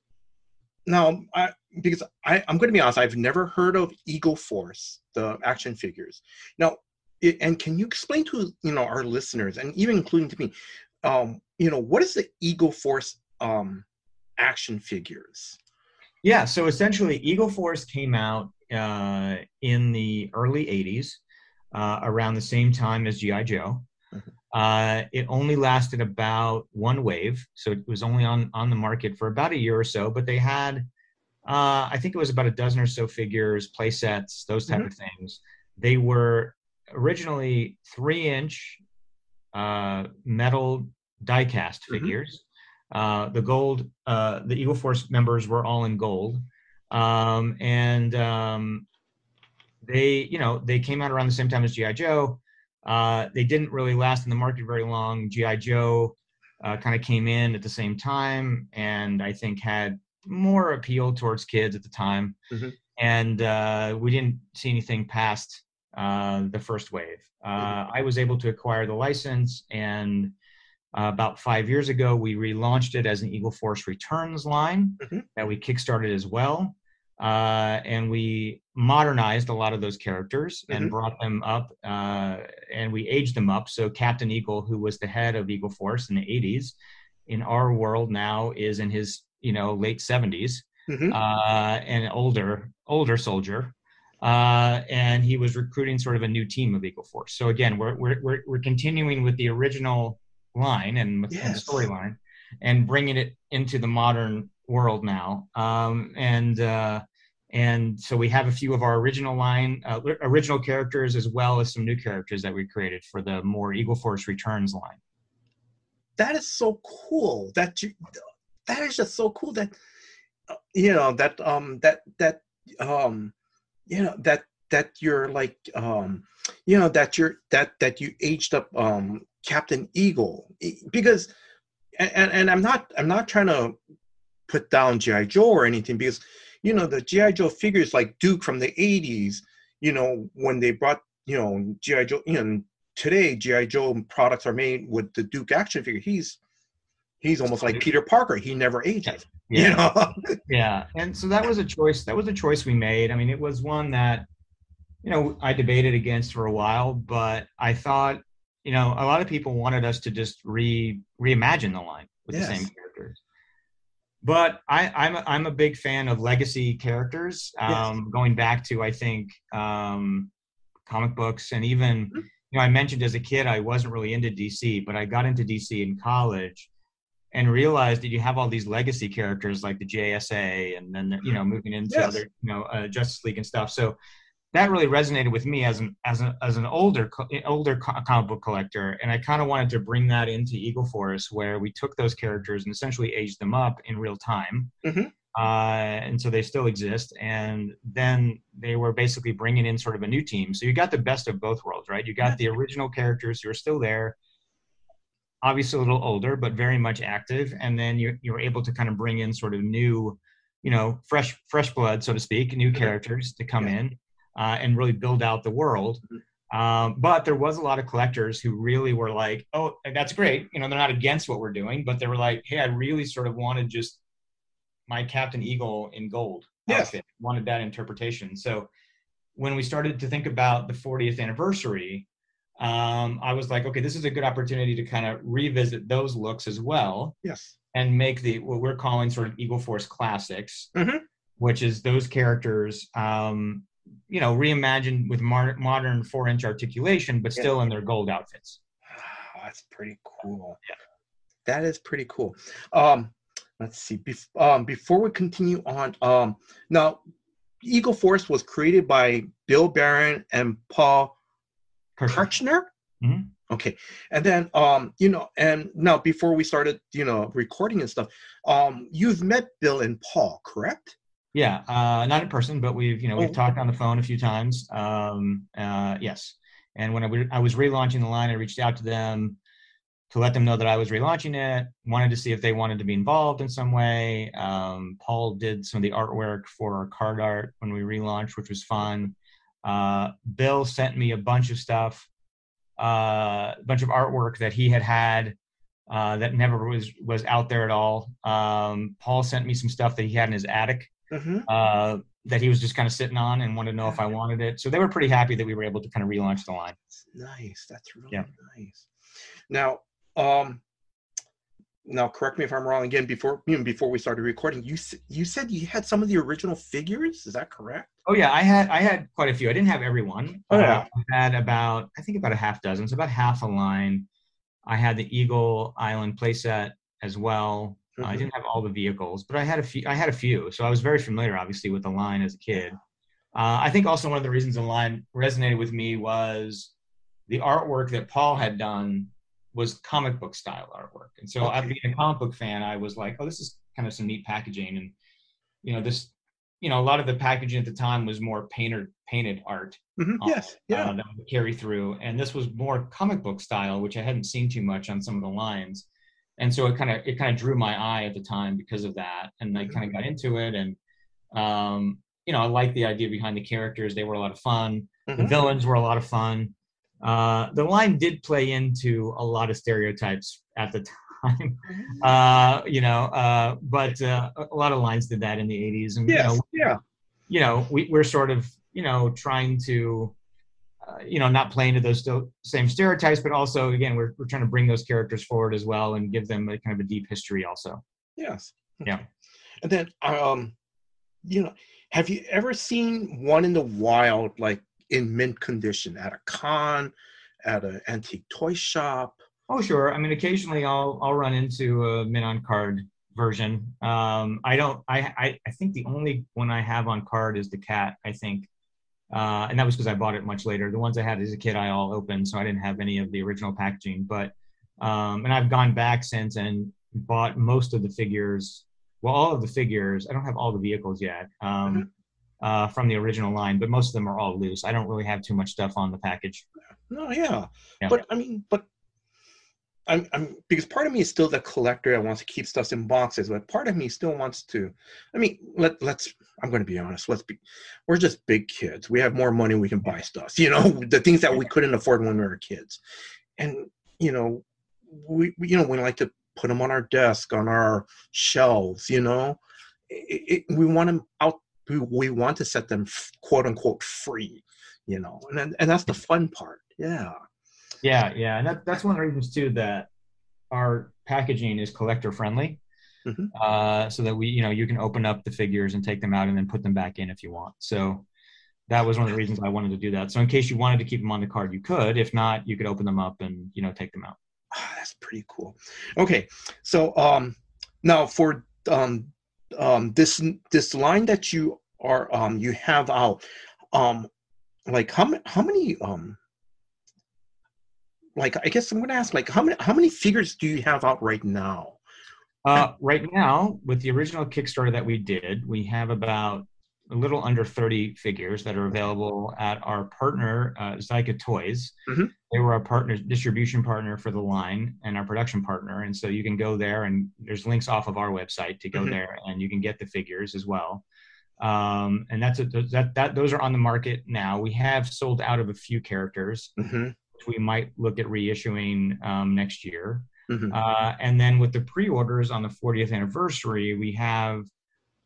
now, I, because I, I'm going to be honest, I've never heard of Eagle Force, the action figures. Now, it, and can you explain to you know our listeners, and even including to me, um, you know, what is the Eagle Force um, action figures? Yeah, so essentially, Eagle Force came out uh, in the early 80s, uh, around the same time as G.I. Joe. Mhm. Uh, it only lasted about one wave, so it was only on, on the market for about a year or so, but they had, uh, I think it was about a dozen or so figures, play sets, those type of things. They were originally three inch uh, metal die cast Mhm. figures. Uh, the gold, uh, the Eagle Force members were all in gold, um, and um, they, you know, they came out around the same time as GI Joe. Uh, they didn't really last in the market very long. GI Joe uh, kind of came in at the same time, and I think had more appeal towards kids at the time. Mhm. And uh, we didn't see anything past uh, the first wave. Uh, I was able to acquire the license, and uh, about five years ago, we relaunched it as an Eagle Force Returns line Mhm. that we kickstarted as well. Uh, and we modernized a lot of those characters and Mhm. brought them up, uh, and we aged them up. So Captain Eagle, who was the head of Eagle Force in the 80s, in our world now is in his you know late 70s Mhm. uh, and older older soldier uh, and he was recruiting sort of a new team of Eagle Force. So again, we're we're we're, we're continuing with the original line and, with- and the storyline, and bringing it into the modern world now. Um, and uh, and so we have a few of our original line, uh, original characters, as well as some new characters that we created for the more Eagle Force Returns line. that is so cool that you that is just so cool that uh, you know that um that that um you know that that you're like um you know that you're that that you aged up um captain eagle because and and, i'm not i'm not trying to put down gi joe or anything because you know the gi joe figures like duke from the 80s you know when they brought you know gi joe you know today GI Joe products are made with the Duke action figure. He's he's almost like Peter Parker. He never ages. You know. yeah and so that was a choice that was a choice we made i mean it was one that you know i debated against for a while but i thought you know a lot of people wanted us to just re reimagine the line with the same characters but I, I'm a, I'm a big fan of legacy characters, um, going back to I think um, comic books and even Mhm. you know I mentioned as a kid I wasn't really into DC, but I got into DC in college, and realized that you have all these legacy characters like the JSA, and then you know moving into Yes. other you know uh, Justice League and stuff. So that really resonated with me as an as an as an older older comic book collector, and I kind of wanted to bring that into Eagle Force, where we took those characters and essentially aged them up in real time. Mhm. Uh, and so they still exist, and then they were basically bringing in sort of a new team. So you got the best of both worlds, right? You got the original characters who are still there, obviously a little older, but very much active, and then you you were able to kind of bring in sort of new, you know, fresh fresh blood, so to speak, new Mhm. characters to come Yeah. in uh, and really build out the world. Um, but there was a lot of collectors who really were like, "Oh, that's great." You know, they're not against what we're doing, but they were like, "Hey, I really sort of wanted just my Captain Eagle in gold Yes. outfit. Wanted that interpretation." So when we started to think about the 40th anniversary, um, I was like, "Okay, this is a good opportunity to kind of revisit those looks as well." Yes. and make the what we're calling sort of Eagle Force classics, Mhm. which is those characters, um, you know, reimagined with mar- modern four-inch articulation, but Yeah. still in their gold outfits. Wow, that's pretty cool. Yeah. That is pretty cool. Um, let's see. Bef- um, before we continue on, um, now Eagle Force was created by Bill Barron and Paul Kirchner. Mhm. Okay, and then um, you know, and now before we started, you know, recording and stuff, um, you've met Bill and Paul, correct? Yeah, uh, not in person, but we've you know we've Oh. talked on the phone a few times. Um, uh, yes, and when I was relaunching the line, I reached out to them to let them know that I was relaunching it. Wanted to see if they wanted to be involved in some way. Um, Paul did some of the artwork for our card art when we relaunched, which was fun. Uh, Bill sent me a bunch of stuff, uh, a bunch of artwork that he had had uh, that never was was out there at all. Um, Paul sent me some stuff that he had in his attic Mm-hmm. uh, that he was just kind of sitting on and wanted to know if I wanted it. So they were pretty happy that we were able to kind of relaunch the line. Nice. That's really Yeah. nice. Now, um, now correct me if I'm wrong. Again, before even before we started recording, you you said you had some of the original figures. Is that correct? Oh yeah, I had I had quite a few. I didn't have everyone. Oh, yeah. Uh, I had about I think about a half dozen. So about half a line. I had the Eagle Island playset as well. I Mhm. didn't have all the vehicles, but I had a few. I had a few, so I was very familiar, obviously, with the line as a kid. Uh, I think also one of the reasons the line resonated with me was the artwork that Paul had done was comic book style artwork, and so I Okay. being a comic book fan, I was like, oh, this is kind of some neat packaging, and you know this, you know, a lot of the packaging at the time was more painted painted art Mhm. Oh, Yes. Yeah. uh, that would carry through. And this was more comic book style, which I hadn't seen too much on some of the lines. And so it kind of it kind of drew my eye at the time because of that, and I kind of got into it. And um, you know, I liked the idea behind the characters; they were a lot of fun. The Mhm. villains were a lot of fun. Uh, the line did play into a lot of stereotypes at the time, uh, you know, uh, but uh, a lot of lines did that in the '80s, and you know, Yeah. you know, we, we're sort of, you know, trying to, uh, you know, not playing to those same stereotypes, but also, again, we're, we're trying to bring those characters forward as well and give them a kind of a deep history also. Yes. Yeah. And then, um, you know, have you ever seen one in the wild, like in mint condition, at a con, at an antique toy shop? Oh, sure. I mean, occasionally I'll, I'll run into a mint on card version. Um, I don't, I, I, I think the only one I have on card is the cat, I think. Uh, and that was because I bought it much later. The ones I had as a kid, I all opened, so I didn't have any of the original packaging. But um, and I've gone back since and bought most of the figures. Well, all of the figures. I don't have all the vehicles yet um, uh, from the original line, but most of them are all loose. I don't really have too much stuff on the package. No, yeah. Yeah. But I mean, but I'm, I'm because part of me is still the collector that wants to keep stuff in boxes, but part of me still wants to. I mean, let let's. I'm going to be honest. Let's be. We're just big kids. We have more money. We can buy stuff. You know, the things that we couldn't afford when we were kids, and you know, we we- you know we like to put them on our desk, on our shelves. You know, it, it, we want them out. We, we want to set them quote unquote free. You know, and and that's the fun part. Yeah. Yeah, yeah, and that, that's one of the reasons too that our packaging is collector friendly, Mhm. uh, so that we, you know, you can open up the figures and take them out and then put them back in if you want. So that was one of the reasons I wanted to do that. So in case you wanted to keep them on the card, you could. If not, you could open them up and you know take them out. Oh, that's pretty cool. Okay, so um, now for um, um, this this line that you are um, you have out, um, like how many how many um, like I guess I'm gonna ask like how many how many figures do you have out right now? Uh, right now, with the original Kickstarter that we did, we have about a little under 30 figures that are available at our partner, uh, Zica Toys. Mhm. They were our partner, distribution partner for the line and our production partner. And so you can go there and there's links off of our website to go Mhm. there and you can get the figures as well. Um, and that's a, that, that, those are on the market now. We have sold out of a few characters, Mm-hmm. Which we might look at reissuing um, next year. Mhm. Uh, and then with the pre-orders on the 40th anniversary, we have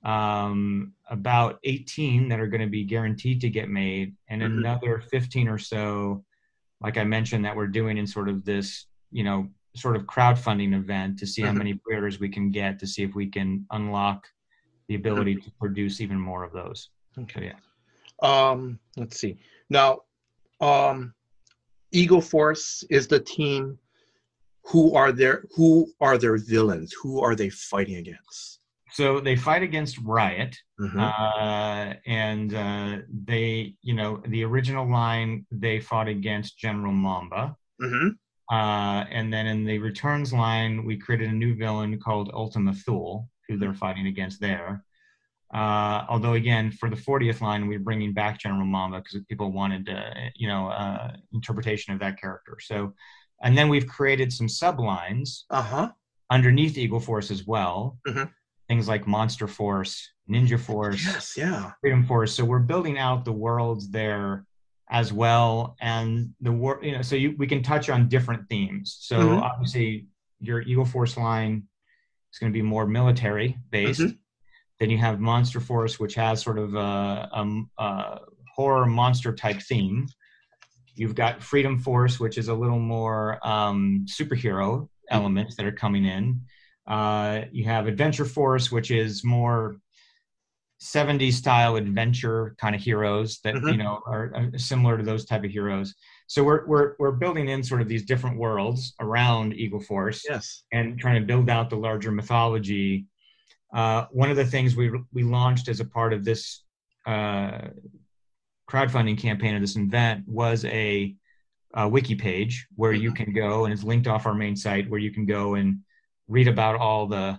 um, about 18 that are going to be guaranteed to get made, and Mhm. another 15 or so, like I mentioned, that we're doing in sort of this, you know, sort of crowdfunding event to see how Mhm. many pre-orders we can get to see if we can unlock the ability to produce even more of those. So yeah. Um, let's see. Now, um, Eagle Force is the team. Who are their Who are their villains? Who are they fighting against? So they fight against Riot, Mhm. uh, and uh, they, you know, the original line they fought against General Mamba, Mhm. uh, and then in the returns line we created a new villain called Ultima Thule, who they're fighting against there. Uh, although again, for the 40th line, we're bringing back General Mamba because people wanted, uh, you know, uh, interpretation of that character. So, and then we've created some sublines Uh huh. underneath Eagle Force as well. Mhm. Things like Monster Force, Ninja Force, Yes. Yeah. Freedom Force. So we're building out the worlds there as well, and the war. You know, so you, we can touch on different themes. So Mhm. obviously, your Eagle Force line is going to be more military based. Mhm. Then you have Monster Force, which has sort of a, a, a horror monster type theme. You've got Freedom Force, which is a little more um, superhero elements that are coming in. Uh, you have Adventure Force, which is more 70s style adventure kind of heroes that Mhm. you know are, are similar to those type of heroes. So we're we're we're building in sort of these different worlds around Eagle Force Yes. and trying to build out the larger mythology. Uh, one of the things we we launched as a part of this uh, crowdfunding campaign of this event was a, a wiki page where you can go and it's linked off our main site where you can go and read about all the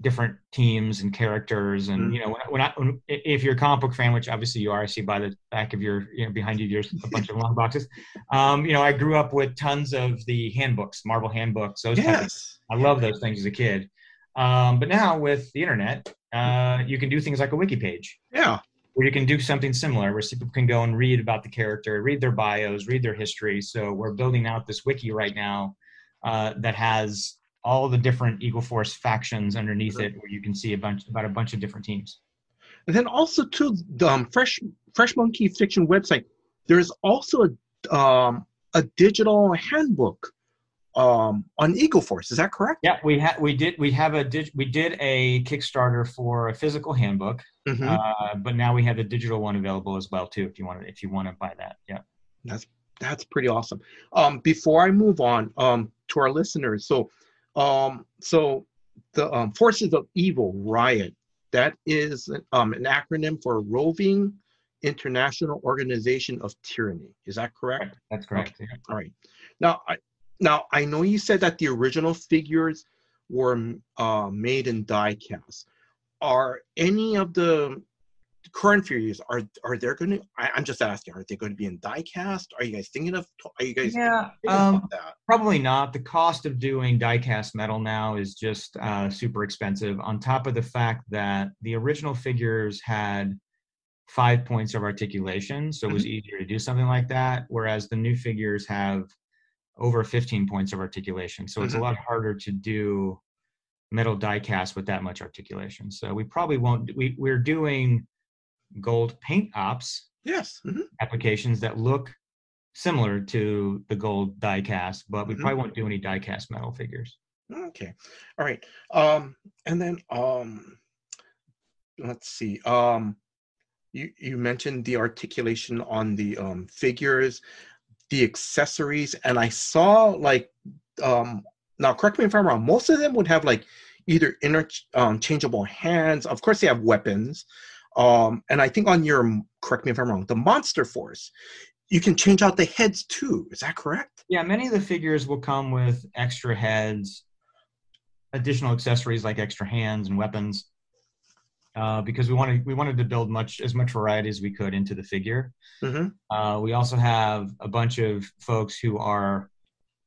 different teams and characters and Mhm. you know when, I- when I when, if you're a comic book fan which obviously you are I see by the back of your you know behind you there's a bunch of long boxes um, you know I grew up with tons of the handbooks Marvel handbooks those Yes. I love those things as a kid. Um, but now with the internet, uh, you can do things like a wiki page Yeah. where you can do something similar where people can go and read about the character, read their bios, read their history. So we're building out this wiki right now uh, that has all the different Eagle Force factions underneath it where you can see a bunch about a bunch of different teams. And then also to the um, Fresh Fresh Monkey Fiction website, there's also a um, a digital handbook um, on Eagle Force. Is that correct? Yeah, we had we did we have a dig- we did a Kickstarter for a physical handbook, Mhm. uh, but now we have a digital one available as well too. If you want to if you want to buy that, yeah. That's that's pretty awesome. Um, before I move on um, to our listeners, so um, so the um, Forces of Evil Riot that is um, an acronym for Roving International Organization of Tyranny. Is that correct? That's correct. yeah. All right. Now, I now I know you said that the original figures were uh, made in die cast. Are any of the current figures are are they going to? I'm just asking. Are they going to be in die cast? Are you guys thinking of? Are you guys Yeah, um, that? probably not. The cost of doing die-cast metal now is just uh, super expensive. On top of the fact that the original figures had five points of articulation, so it was easier to do something like that. Whereas the new figures have over 15 points of articulation, so it's a Mhm. lot harder to do metal die-cast with that much articulation. So we probably won't. We we're doing gold paint ops Yes. mhm. applications that look similar to the gold die cast, but we Mhm. probably won't do any die cast metal figures. Okay. All right. Um, and then um, let's see. Um, you you mentioned the articulation on the um, figures, the accessories, and I saw like um now correct me if I'm wrong. Most of them would have like either interchangeable um, hands. Of course, they have weapons. Um, and I think on your correct me if I'm wrong, the Monster Force, you can change out the heads too. Is that correct? Yeah, many of the figures will come with extra heads, additional accessories like extra hands and weapons. Uh, because we wanted we wanted to build much as much variety as we could into the figure. Mm-hmm. Uh, we also have a bunch of folks who are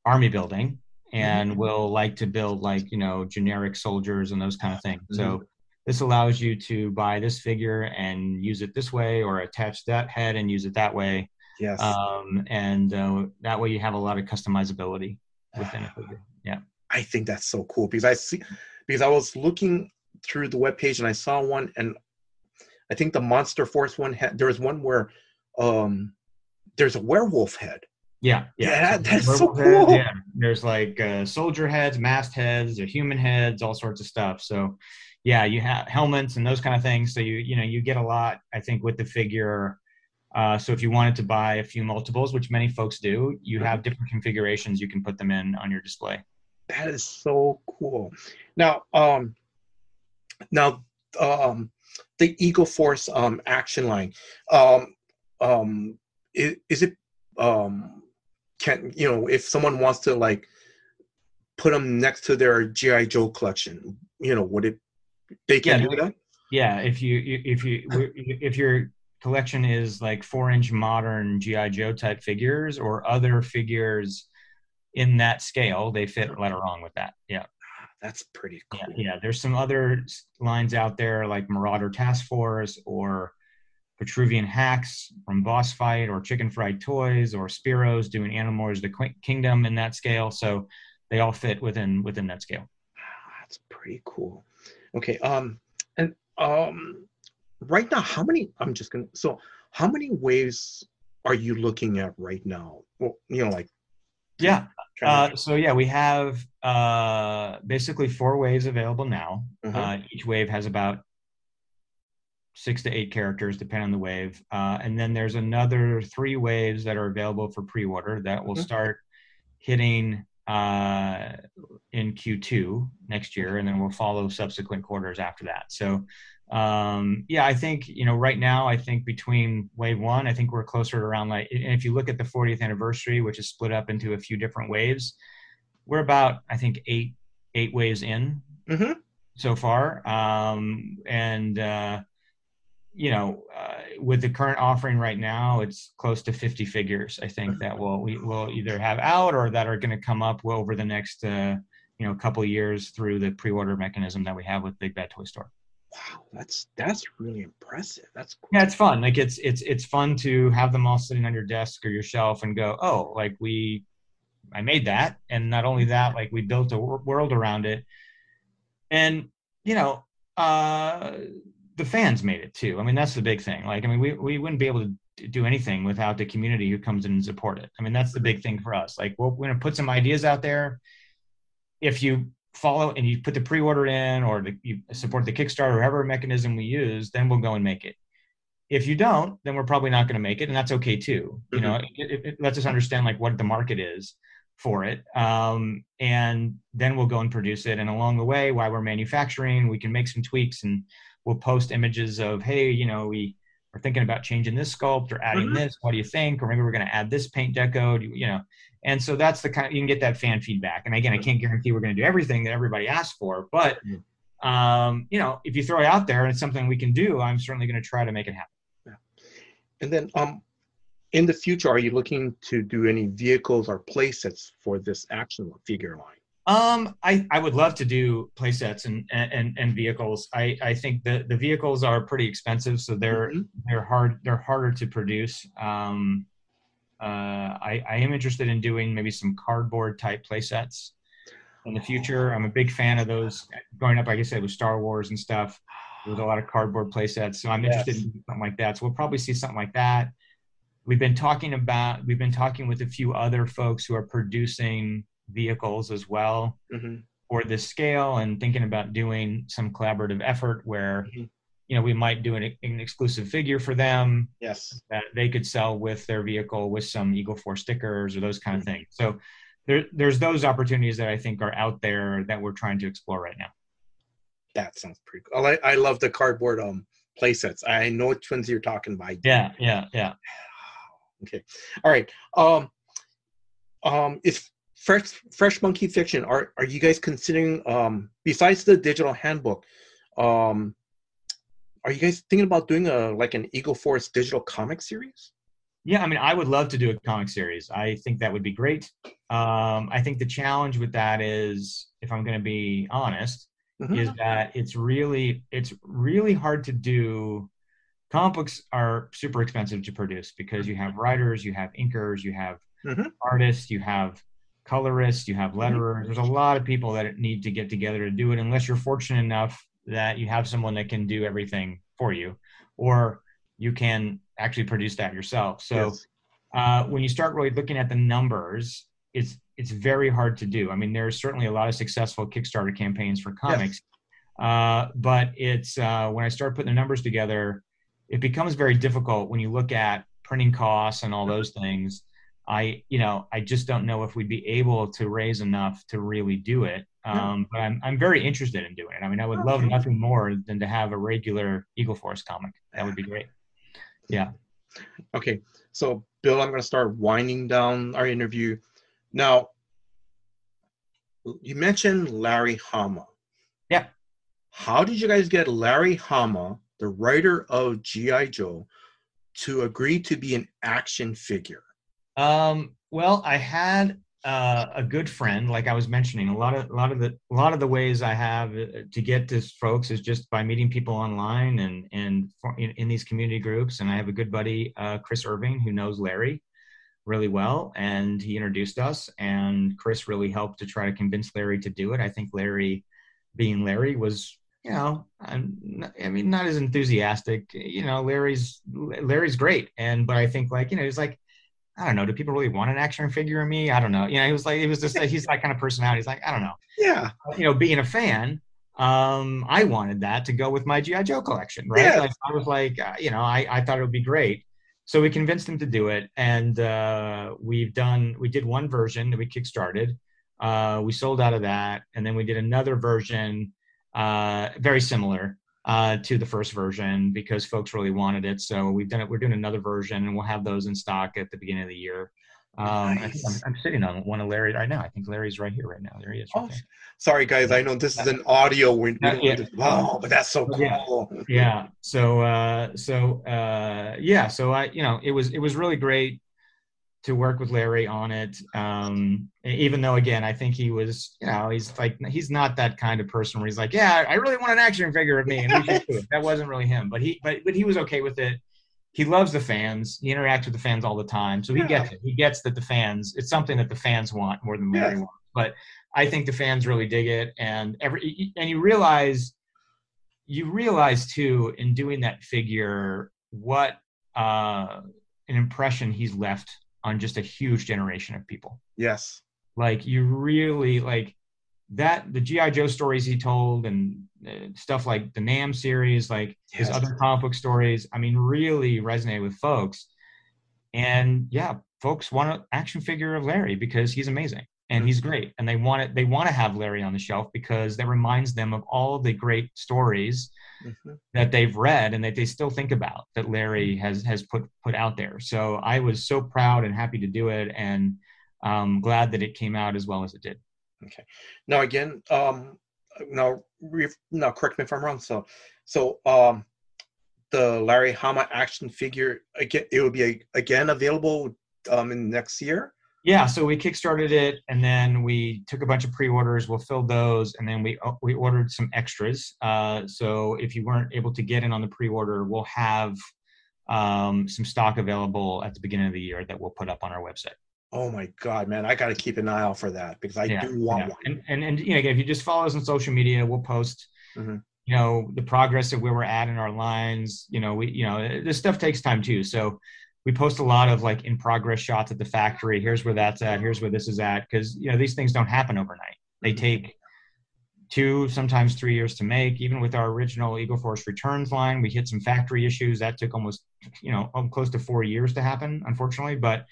army building and mm-hmm. will like to build like you know generic soldiers and those kind of things. Mm-hmm. So this allows you to buy this figure and use it this way, or attach that head and use it that way. Yes. Um, and uh, that way you have a lot of customizability within a figure. Yeah. I think that's so cool because I see because I was looking through the web page and I saw one and I think the Monster Force one had there was one where um there's a werewolf head. Yeah, yeah, yeah that's so cool. Head, yeah, there's like uh, soldier heads, mast heads, or human heads, all sorts of stuff. So, yeah, you have helmets and those kind of things. So you you know you get a lot, I think, with the figure. Uh, so if you wanted to buy a few multiples, which many folks do, you mm-hmm. have different configurations. You can put them in on your display. That is so cool. Now, um, now, um, the Eagle Force um, action line, um, um, is, is it um, can you know if someone wants to like put them next to their GI Joe collection, you know, would it they can yeah, do that? Yeah, if you if you if your collection is like four inch modern GI Joe type figures or other figures in that scale, they fit right along with that. Yeah. That's pretty cool. Yeah, yeah, there's some other lines out there like Marauder Task Force or Vitruvian HACKS from Boss Fight or Chicken Fried Toys or Spiros doing Animorphs the Kingdom in that scale. So they all fit within within that scale. That's pretty cool. Okay. Um and um right now how many I'm just gonna so how many waves are you looking at right now? Well, you know, like yeah. Uh, so yeah, we have uh, basically four waves available now. Mm-hmm. Uh, each wave has about six to eight characters, depending on the wave. Uh, and then there's another three waves that are available for pre-order that will mm-hmm. start hitting uh, in Q2 next year, and then we'll follow subsequent quarters after that. So um, yeah, I think you know right now I think between wave one, I think we're closer to around like, and if you look at the 40th anniversary, which is split up into a few different waves, we're about I think eight eight waves in mm-hmm. so far, um, and uh, you know uh, with the current offering right now, it's close to 50 figures. I think that will we will either have out or that are going to come up over the next uh, you know couple years through the pre-order mechanism that we have with Big Bad Toy Store wow that's that's really impressive. That's cool. yeah it's fun. Like it's it's it's fun to have them all sitting on your desk or your shelf and go oh like we i made that. And not only that like we built a world around it. And you know uh the fans made it too. I mean that's the big thing. Like i mean we, we wouldn't be able to do anything without the community who comes in and support it. I mean that's the big thing for us. Like we're, we're going to put some ideas out there. If you follow and you put the pre-order in or the, you support the Kickstarter, or whatever mechanism we use, then we'll go and make it. If you don't, then we're probably not going to make it, and that's okay too. You mm-hmm. know, it, it, lets us understand like what the market is for it, um, and then we'll go and produce it. And along the way, while we're manufacturing, we can make some tweaks, and we'll post images of, hey, you know, we are thinking about changing this sculpt or adding mm-hmm. this. What do you think? Or maybe we're going to add this paint deco. You, you know, and so that's the kind of, you can get that fan feedback. And again, I can't guarantee we're going to do everything that everybody asks for, but um, you know, if you throw it out there and it's something we can do, I'm certainly going to try to make it happen. Yeah. And then, um, in the future, are you looking to do any vehicles or playsets for this action figure line? Um, I, I would love to do playsets and, and, and vehicles. I, I think the, the vehicles are pretty expensive, so they're, mm-hmm. they're hard, they're harder to produce. Um, uh, I, I am interested in doing maybe some cardboard type play sets in the future. I'm a big fan of those. Growing up, like I said, with Star Wars and stuff, there was a lot of cardboard play sets. So I'm interested yes. in something like that. So we'll probably see something like that. We've been talking about, we've been talking with a few other folks who are producing vehicles as well mm-hmm. for this scale and thinking about doing some collaborative effort where mm-hmm you know, we might do an, an, exclusive figure for them. Yes. That they could sell with their vehicle with some Eagle Force stickers or those kind of mm-hmm. things. So there, there's those opportunities that I think are out there that we're trying to explore right now. That sounds pretty cool. I, I love the cardboard um play sets. I know which ones you're talking about. Yeah, yeah, yeah. Okay. All right. Um um is fresh fresh monkey fiction are are you guys considering um besides the digital handbook um are you guys thinking about doing a like an eagle force digital comic series yeah i mean i would love to do a comic series i think that would be great um i think the challenge with that is if i'm going to be honest mm-hmm. is that it's really it's really hard to do comic books are super expensive to produce because you have writers you have inkers you have mm-hmm. artists you have colorists, you have mm-hmm. letterers. There's a lot of people that need to get together to do it, unless you're fortunate enough that you have someone that can do everything for you, or you can actually produce that yourself. So yes. uh, when you start really looking at the numbers, it's it's very hard to do. I mean, there's certainly a lot of successful Kickstarter campaigns for comics, yes. uh, but it's uh, when I start putting the numbers together, it becomes very difficult when you look at printing costs and all those things I, you know, I just don't know if we'd be able to raise enough to really do it. Um, but I'm, I'm very interested in doing it. I mean, I would love nothing more than to have a regular Eagle Force comic. That would be great. Yeah. Okay. So, Bill, I'm going to start winding down our interview. Now, you mentioned Larry Hama. Yeah. How did you guys get Larry Hama, the writer of G.I. Joe, to agree to be an action figure? Um, well, I had uh, a good friend, like I was mentioning. A lot of a lot of the a lot of the ways I have uh, to get to folks is just by meeting people online and and for, in, in, these community groups. And I have a good buddy, uh, Chris Irving, who knows Larry really well, and he introduced us. And Chris really helped to try to convince Larry to do it. I think Larry, being Larry, was you know, I'm, I mean, not as enthusiastic. You know, Larry's Larry's great, and but I think like you know, he's like I don't know. Do people really want an action figure of me? I don't know. You know, he was like, he was just, he's that kind of personality. He's like, I don't know. Yeah. You know, being a fan, um, I wanted that to go with my GI Joe collection, right? Yeah. Like, I was like, uh, you know, I, I thought it would be great. So we convinced him to do it, and uh, we've done. We did one version that we kickstarted. Uh, we sold out of that, and then we did another version, uh, very similar uh, to the first version because folks really wanted it. So we've done it. We're doing another version, and we'll have those in stock at the beginning of the year. Um, nice. I am sitting on one of Larry right now. I think Larry's right here right now. There he is. Right oh, sorry guys. I know this is an audio. We, uh, yeah. oh, but that's so cool. Yeah. yeah. So, uh, so, uh, yeah. So I, you know, it was, it was really great to work with Larry on it. Um, even though, again, I think he was, you know, he's like, he's not that kind of person where he's like, yeah, I really want an action figure of me, and we do it. That wasn't really him, but he, but but he was okay with it. He loves the fans. He interacts with the fans all the time, so he yeah. gets it. He gets that the fans, it's something that the fans want more than Larry yeah. wants. But I think the fans really dig it, and every and you realize, you realize too in doing that figure what uh, an impression he's left on just a huge generation of people. Yes. Like you really like that the GI Joe stories he told and uh, stuff like the Nam series, like yes. his other comic book stories. I mean, really resonated with folks. And yeah, folks want an action figure of Larry because he's amazing and he's great. And they want it they want to have larry on the shelf because that reminds them of all the great stories mm-hmm. that they've read and that they still think about that larry has has put put out there. So i was so proud and happy to do it and um, glad that it came out as well as it did. Okay. Now again um now now correct me if i'm wrong. So so um the larry hama action figure again it will be again available um in next year yeah, so we kickstarted it, and then we took a bunch of pre-orders. We'll fill those, and then we uh, we ordered some extras. Uh, so if you weren't able to get in on the pre-order, we'll have um, some stock available at the beginning of the year that we'll put up on our website. Oh my God, man! I got to keep an eye out for that because I yeah, do want yeah. one. And, and and you know, again, if you just follow us on social media, we'll post. Mm-hmm. You know the progress of where we're at in our lines. You know, we you know this stuff takes time too. So we post a lot of like in progress shots at the factory. Here's where that's at. Here's where this is at. Because you know these things don't happen overnight. They take two, sometimes three years to make. Even with our original Eagle Force returns line, we hit some factory issues that took almost you know close to four years to happen, unfortunately. But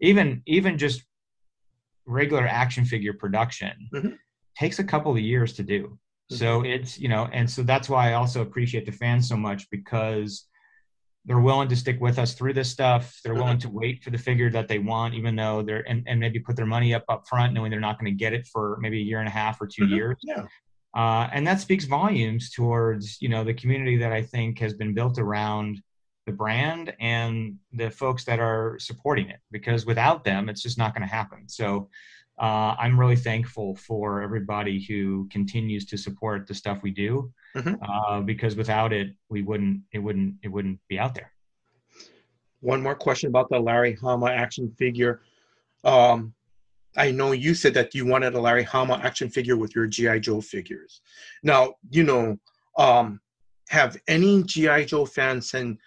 even even just regular action figure production Mhm. takes a couple of years to do. So it's you know, and so that's why I also appreciate the fans so much because they're willing to stick with us through this stuff. They're willing to wait for the figure that they want, even though they're and, and maybe put their money up up front, knowing they're not going to get it for maybe a year and a half or 2 Mhm. years. Yeah. Uh, and that speaks volumes towards you know the community that I think has been built around the brand and the folks that are supporting it. Because without them, it's just not going to happen. So uh, I'm really thankful for everybody who continues to support the stuff we do. Mhm. Uh, because without it, we wouldn't it wouldn't it wouldn't be out there. One more question about the Larry Hama action figure. Um, I know you said that you wanted a Larry Hama action figure with your GI Joe figures. Now, you know, um, have any GI Joe fans send,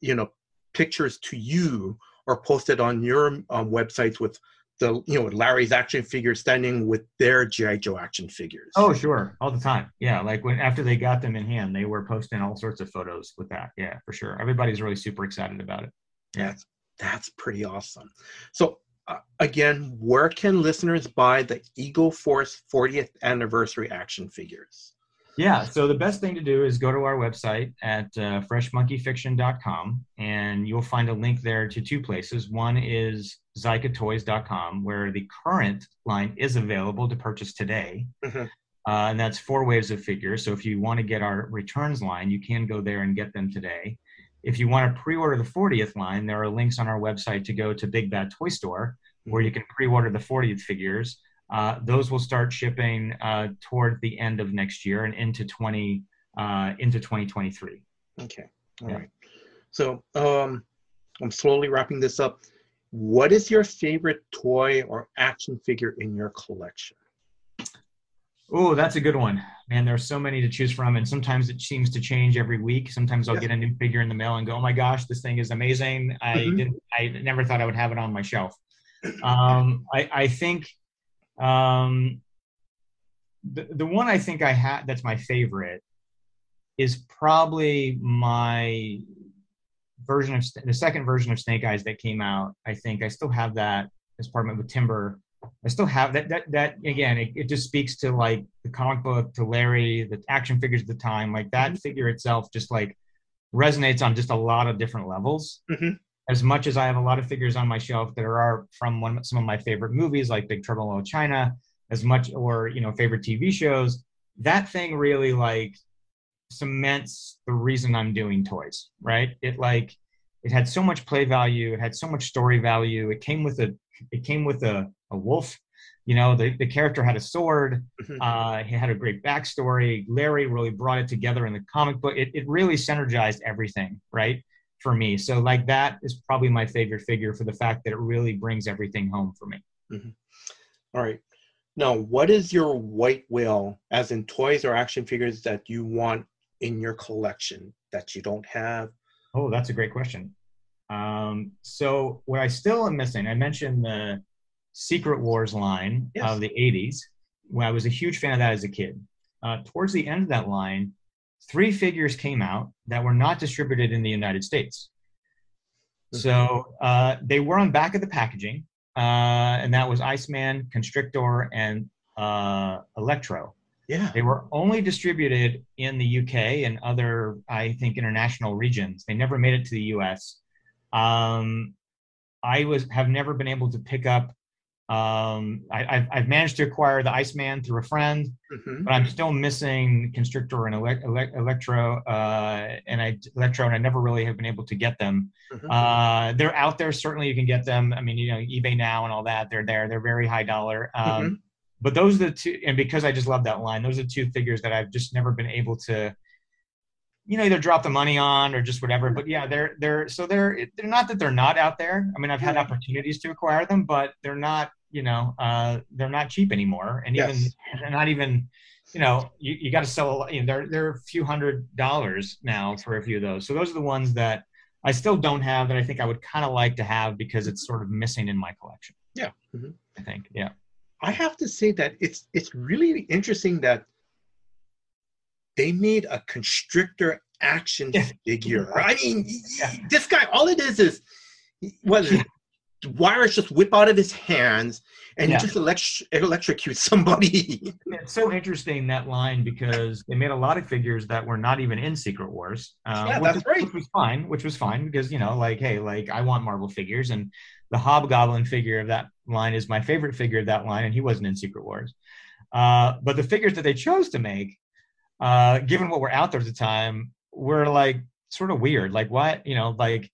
you know, pictures to you or posted on your um, websites with the, you know, Larry's action figure standing with their GI Joe action figures? Oh, sure, all the time. Yeah, like when after they got them in hand, they were posting all sorts of photos with that. Yeah, for sure. Everybody's really super excited about it. Yeah. That's that's pretty awesome. So uh, again, where can listeners buy the Eagle Force 40th anniversary action figures? Yeah, so the best thing to do is go to our website at uh, freshmonkeyfiction.com and you'll find a link there to two places. One is zicatoys.com, where the current line is available to purchase today. Mhm. Uh, and that's four waves of figures. So if you want to get our returns line, you can go there and get them today. If you want to pre order the 40th line, there are links on our website to go to Big Bad Toy Store where you can pre order the 40th figures. Uh, those will start shipping uh, toward the end of next year and into 20 uh, into 2023. Okay. all Yeah. right. So um, I'm slowly wrapping this up. What is your favorite toy or action figure in your collection? Oh, that's a good one, man. There's so many to choose from, and sometimes it seems to change every week. Sometimes I'll Yeah. get a new figure in the mail and go, "Oh my gosh, this thing is amazing!" I Mhm. didn't, I never thought I would have it on my shelf. Um, I, I think um, the the one I think I had that's my favorite is probably my version of the second version of Snake Eyes that came out. I think I still have that as part of it with Timber. I still have that. That that again, it, it just speaks to like the comic book, to Larry, the action figures at the time. Like that figure itself, just like resonates on just a lot of different levels. Mhm. As much as I have a lot of figures on my shelf that are from one some of my favorite movies, like Big Trouble in Little China, as much or you know favorite TV shows, that thing really like cements the reason I'm doing toys. Right? It like it had so much play value. It had so much story value. It came with a it came with a, a wolf. You know, the, the character had a sword. Mhm. Uh, he had a great backstory. Larry really brought it together in the comic book. It, it really synergized everything, right? For me. So, like, that is probably my favorite figure for the fact that it really brings everything home for me. All right. Now, what is your white whale, as in toys or action figures, that you want in your collection that you don't have? Oh, that's a great question. Um, so, what I still am missing, I mentioned the Secret Wars line Yes. of the 80s, when I was a huge fan of that as a kid. Uh, towards the end of that line, three figures came out that were not distributed in the United States. So uh, they were on back of the packaging, uh, and that was Iceman, Constrictor, and uh, Electro. Yeah. They were only distributed in the UK and other, I think, international regions. They never made it to the US. Um, I was have never been able to pick up. Um, I, I've, I've managed to acquire the Iceman through a friend, Mhm. but I'm still missing Constrictor and ele- ele- Electro, uh, and I Electro, and I never really have been able to get them. Mhm. Uh, they're out there. Certainly, you can get them. I mean, you know, eBay now and all that. They're there. They're very high dollar. Um, Mhm. But those are the two, and because I just love that line, those are two figures that I've just never been able to, you know, either drop the money on or just whatever. But yeah, they're they're so they're they're not that they're not out there. I mean, I've had opportunities to acquire them, but they're not, you know, uh, they're not cheap anymore, and even Yes. they're not even. You know, you, you got to sell. a You know, they're they're a few hundred dollars now for a few of those. So those are the ones that I still don't have that I think I would kind of like to have because it's sort of missing in my collection. Yeah. Mhm. I think. Yeah. I have to say that it's it's really interesting that they made a constrictor action figure. I mean, Yeah. this guy, all it is is what is it? Wires just whip out of his hands and Yeah. he just elect- electrocutes somebody. It's so interesting that line because they made a lot of figures that were not even in Secret Wars. Uh, Yeah, which that's was- right. Which was fine. Which was fine because you know, like, hey, like I want Marvel figures, and the Hobgoblin figure of that line is my favorite figure of that line, and he wasn't in Secret Wars. Uh, but the figures that they chose to make, uh, given what were out there at the time, were like sort of weird. Like what you know, like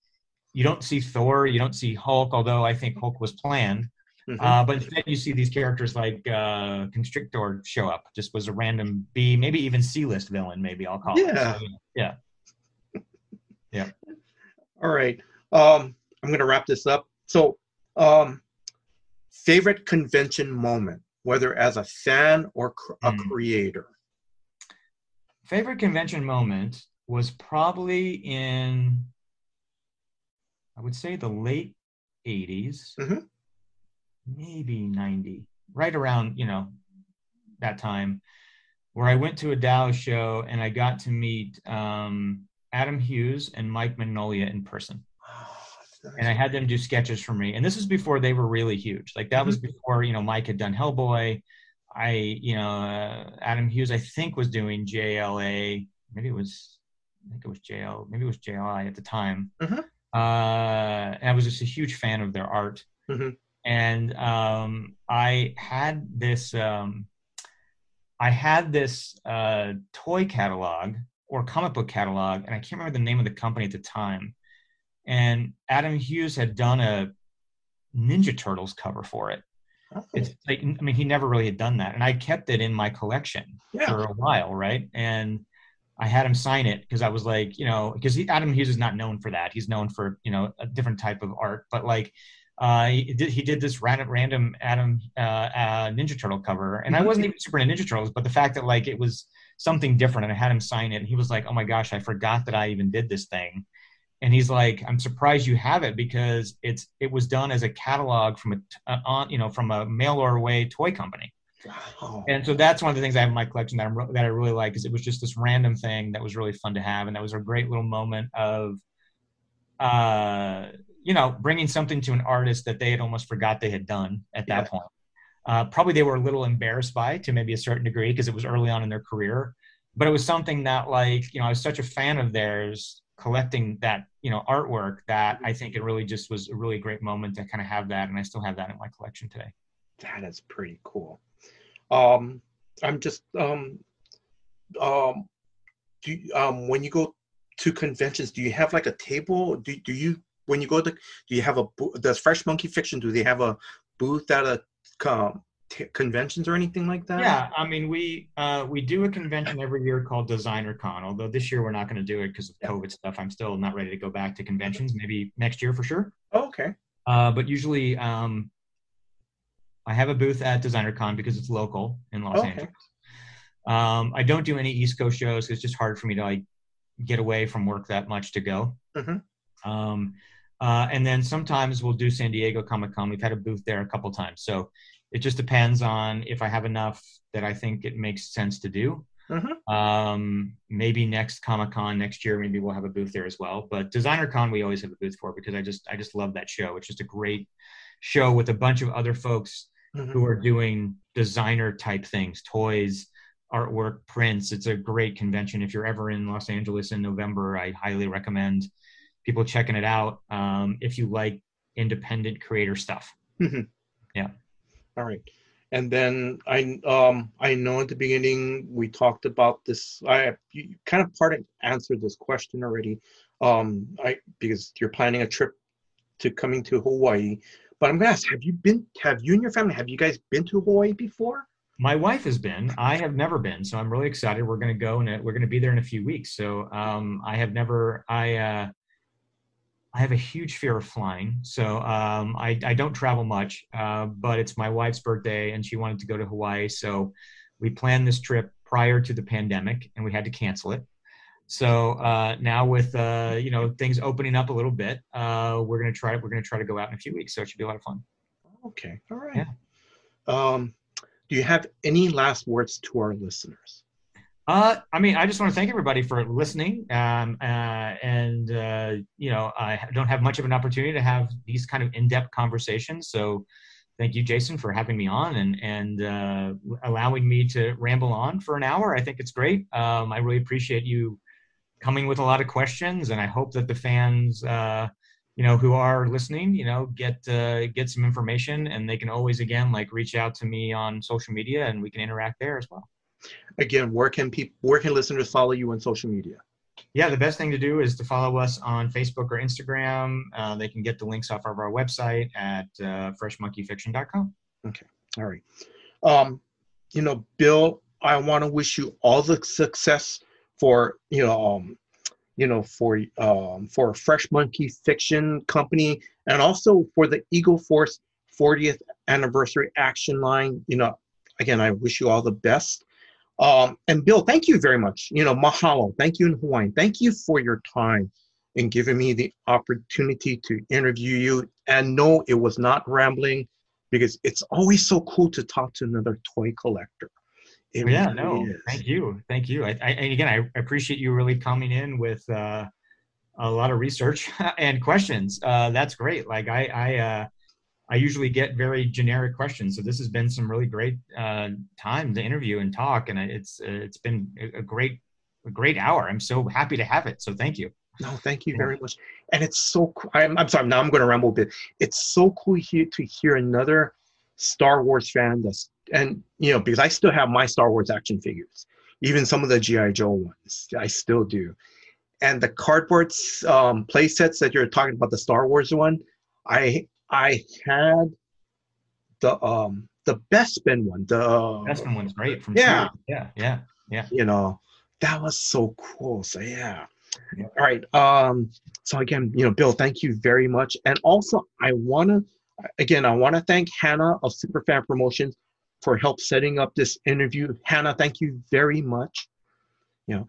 you don't see Thor, you don't see Hulk, although I think Hulk was planned. Mhm. Uh, but instead, you see these characters like uh, Constrictor show up. Just was a random B, maybe even C-list villain. Maybe I'll call Yeah. it. So, yeah. All right. Um, I'm gonna wrap this up. So, um, favorite convention moment, whether as a fan or cr- a Hmm. creator. Favorite convention moment was probably in, I would say, the late '80s, Mhm. maybe '90, right around you know that time, where I went to a Dow show and I got to meet um, Adam Hughes and Mike Mignola in person. and I had them do sketches for me. And this was before they were really huge. Like that was before you know Mike had done Hellboy. I you know uh, Adam Hughes I think was doing JLA. Maybe it was I think it was JL. Maybe it was JLI at the time. Mhm. Uh, I was just a huge fan of their art. Mhm. And um, I had this. Um, I had this uh, toy catalog or comic book catalog, and I can't remember the name of the company at the time and Adam Hughes had done a Ninja Turtles cover for it. Oh, It's like I mean he never really had done that, and I kept it in my collection yeah. for a while, right? And I had him sign it because I was like, you know, because Adam Hughes is not known for that. He's known for you know a different type of art, but like. Uh, he did he did this random random Adam uh, uh, Ninja Turtle cover, and I Mhm. wasn't even super into Ninja Turtles, but the fact that like it was something different, and I had him sign it, and he was like, "Oh my gosh, I forgot that I even did this thing," and he's like i'm surprised you have it because it's it was done as a catalog from a t- uh, on you know from a mail or away toy company And so that's one of the things i have in my collection that i'm re- that i really like is it was just this random thing that was really fun to have and that was a great little moment of uh you know bringing something to an artist that they had almost forgot they had done at that Yeah. point uh, probably they were a little embarrassed by to maybe a certain degree because it was early on in their career but it was something that like you know i was such a fan of theirs collecting that you know artwork that i think it really just was a really great moment to kind of have that and i still have that in my collection today that is pretty cool. Um, I'm just um, um, do um when you go to conventions, do you have like a table? Do do you when you go to do you have a does Fresh Monkey Fiction do they have a booth at a um, t- conventions or anything like that? yeah i mean we uh, we do a convention every year called designer con although this year we're not going to do it because of covid stuff i'm still not ready to go back to conventions maybe next year for sure Oh, okay. uh, but usually um, I have a booth at Designer Con because it's local in Los Okay. Angeles. Um, I don't do any East Coast shows. It's just hard for me to like get away from work that much to go. Mhm. Um, uh, and then sometimes we'll do San Diego Comic Con. We've had a booth there a couple times. So it just depends on if I have enough that I think it makes sense to do. Mhm. Um, maybe next Comic Con next year, maybe we'll have a booth there as well. But Designer Con, we always have a booth for because I just I just love that show. It's just a great show with a bunch of other folks Mhm. who are doing designer type things, toys, artwork, prints. It's a great convention. If you're ever in Los Angeles in November, I highly recommend people checking it out. Um, if you like independent creator stuff. Yeah. All right. And then I um I know at the beginning we talked about this. I you kind of part of answered this question already. Um, I because you're planning a trip to coming to Hawaii. But I'm gonna ask, have you been? Have you and your family? Have you guys been to Hawaii before? My wife has been. I have never been, so I'm really excited. We're to go and we're to be there in a few weeks. So um, I have never. I uh, I have a huge fear of flying, so um, I I don't travel much. Uh, but it's my wife's birthday, and she wanted to go to Hawaii, so we planned this trip prior to the pandemic, and we had to cancel it. So uh, now with uh, you know things opening up a little bit, uh, we're gonna try. We're gonna try to go out in a few weeks, so it should be a lot of fun. Okay, all right. Yeah. Um, do you have any last words to our listeners? Uh, I mean, I just want to thank everybody for listening. Um, uh, and uh, you know, I don't have much of an opportunity to have these kind of in-depth conversations. So, thank you, Jason, for having me on and and uh, allowing me to ramble on for an hour. I think it's great. Um, I really appreciate you coming with a lot of questions, and I hope that the fans, uh, you know, who are listening, you know, get uh, get some information, and they can always again like reach out to me on social media, and we can interact there as well. Again, where can people, where can listeners follow you on social media? Yeah, the best thing to do is to follow us on Facebook or Instagram. Uh, they can get the links off of our website at uh, freshmonkeyfiction.com. Okay, all right. Um, you know, Bill, I want to wish you all the success for you know, um, you know, for um, for Fresh Monkey Fiction Company, and also for the Eagle Force 40th anniversary action line. You know, again, I wish you all the best. Um, and Bill, thank you very much. You know, mahalo. Thank you in Hawaiian. Thank you for your time and giving me the opportunity to interview you. And no, it was not rambling because it's always so cool to talk to another toy collector. It yeah, really no, is. thank you. Thank you. I, I, and again, I appreciate you really coming in with uh, a lot of research and questions. Uh, that's great. Like I, I, uh, I usually get very generic questions. So this has been some really great uh, time to interview and talk, and it's uh, it's been a great a great hour. I'm so happy to have it. So thank you. No, thank you very much. And it's so cool. I'm, I'm sorry. Now I'm going to ramble a bit. It's so cool here to hear another Star Wars fan that's and you know because I still have my Star Wars action figures, even some of the GI Joe ones. I still do. And the cardboard um, play sets that you're talking about, the Star Wars one, I I had the um the Bespin one. The best Bespin one's great from yeah, yeah, yeah, yeah. You know, that was so cool. So yeah. All right. Um, so again, you know, Bill, thank you very much. And also I wanna again, I want to thank Hannah of Superfan Promotions for help setting up this interview. Hannah, thank you very much. You know,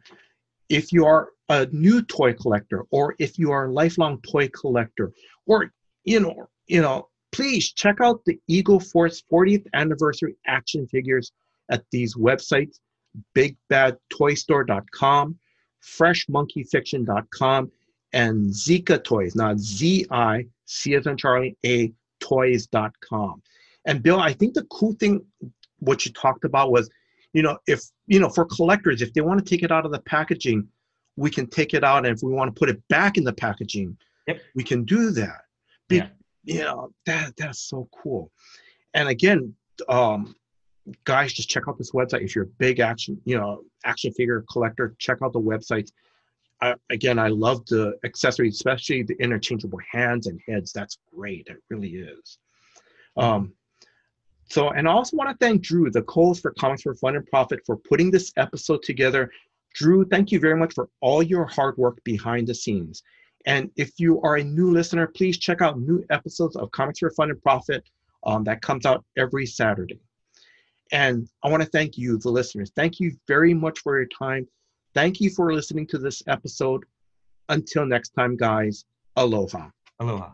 if you are a new toy collector or if you are a lifelong toy collector or you know you know, please check out the Eagle Force 40th anniversary action figures at these websites bigbadtoystore.com, freshmonkeyfiction.com, and Zica Toys, not Z I C as in Charlie A toys.com. And Bill, I think the cool thing what you talked about was, you know, if you know, for collectors, if they want to take it out of the packaging, we can take it out, and if we want to put it back in the packaging, yep. we can do that. Be- yeah. you know that that's so cool. And again um guys just check out this website. If you're a big action you know action figure collector check out the websites I, again i love the accessories especially the interchangeable hands and heads. That's great. It really is. Um so and i also want to thank drew the coles for comics for fun and profit for putting this episode together drew thank you very much for all your hard work behind the scenes and if you are a new listener, please check out new episodes of Comics for Fun and Profit um, that comes out every Saturday. And I want to thank you, the listeners. Thank you very much for your time. Thank you for listening to this episode. Until next time, guys, aloha. Aloha.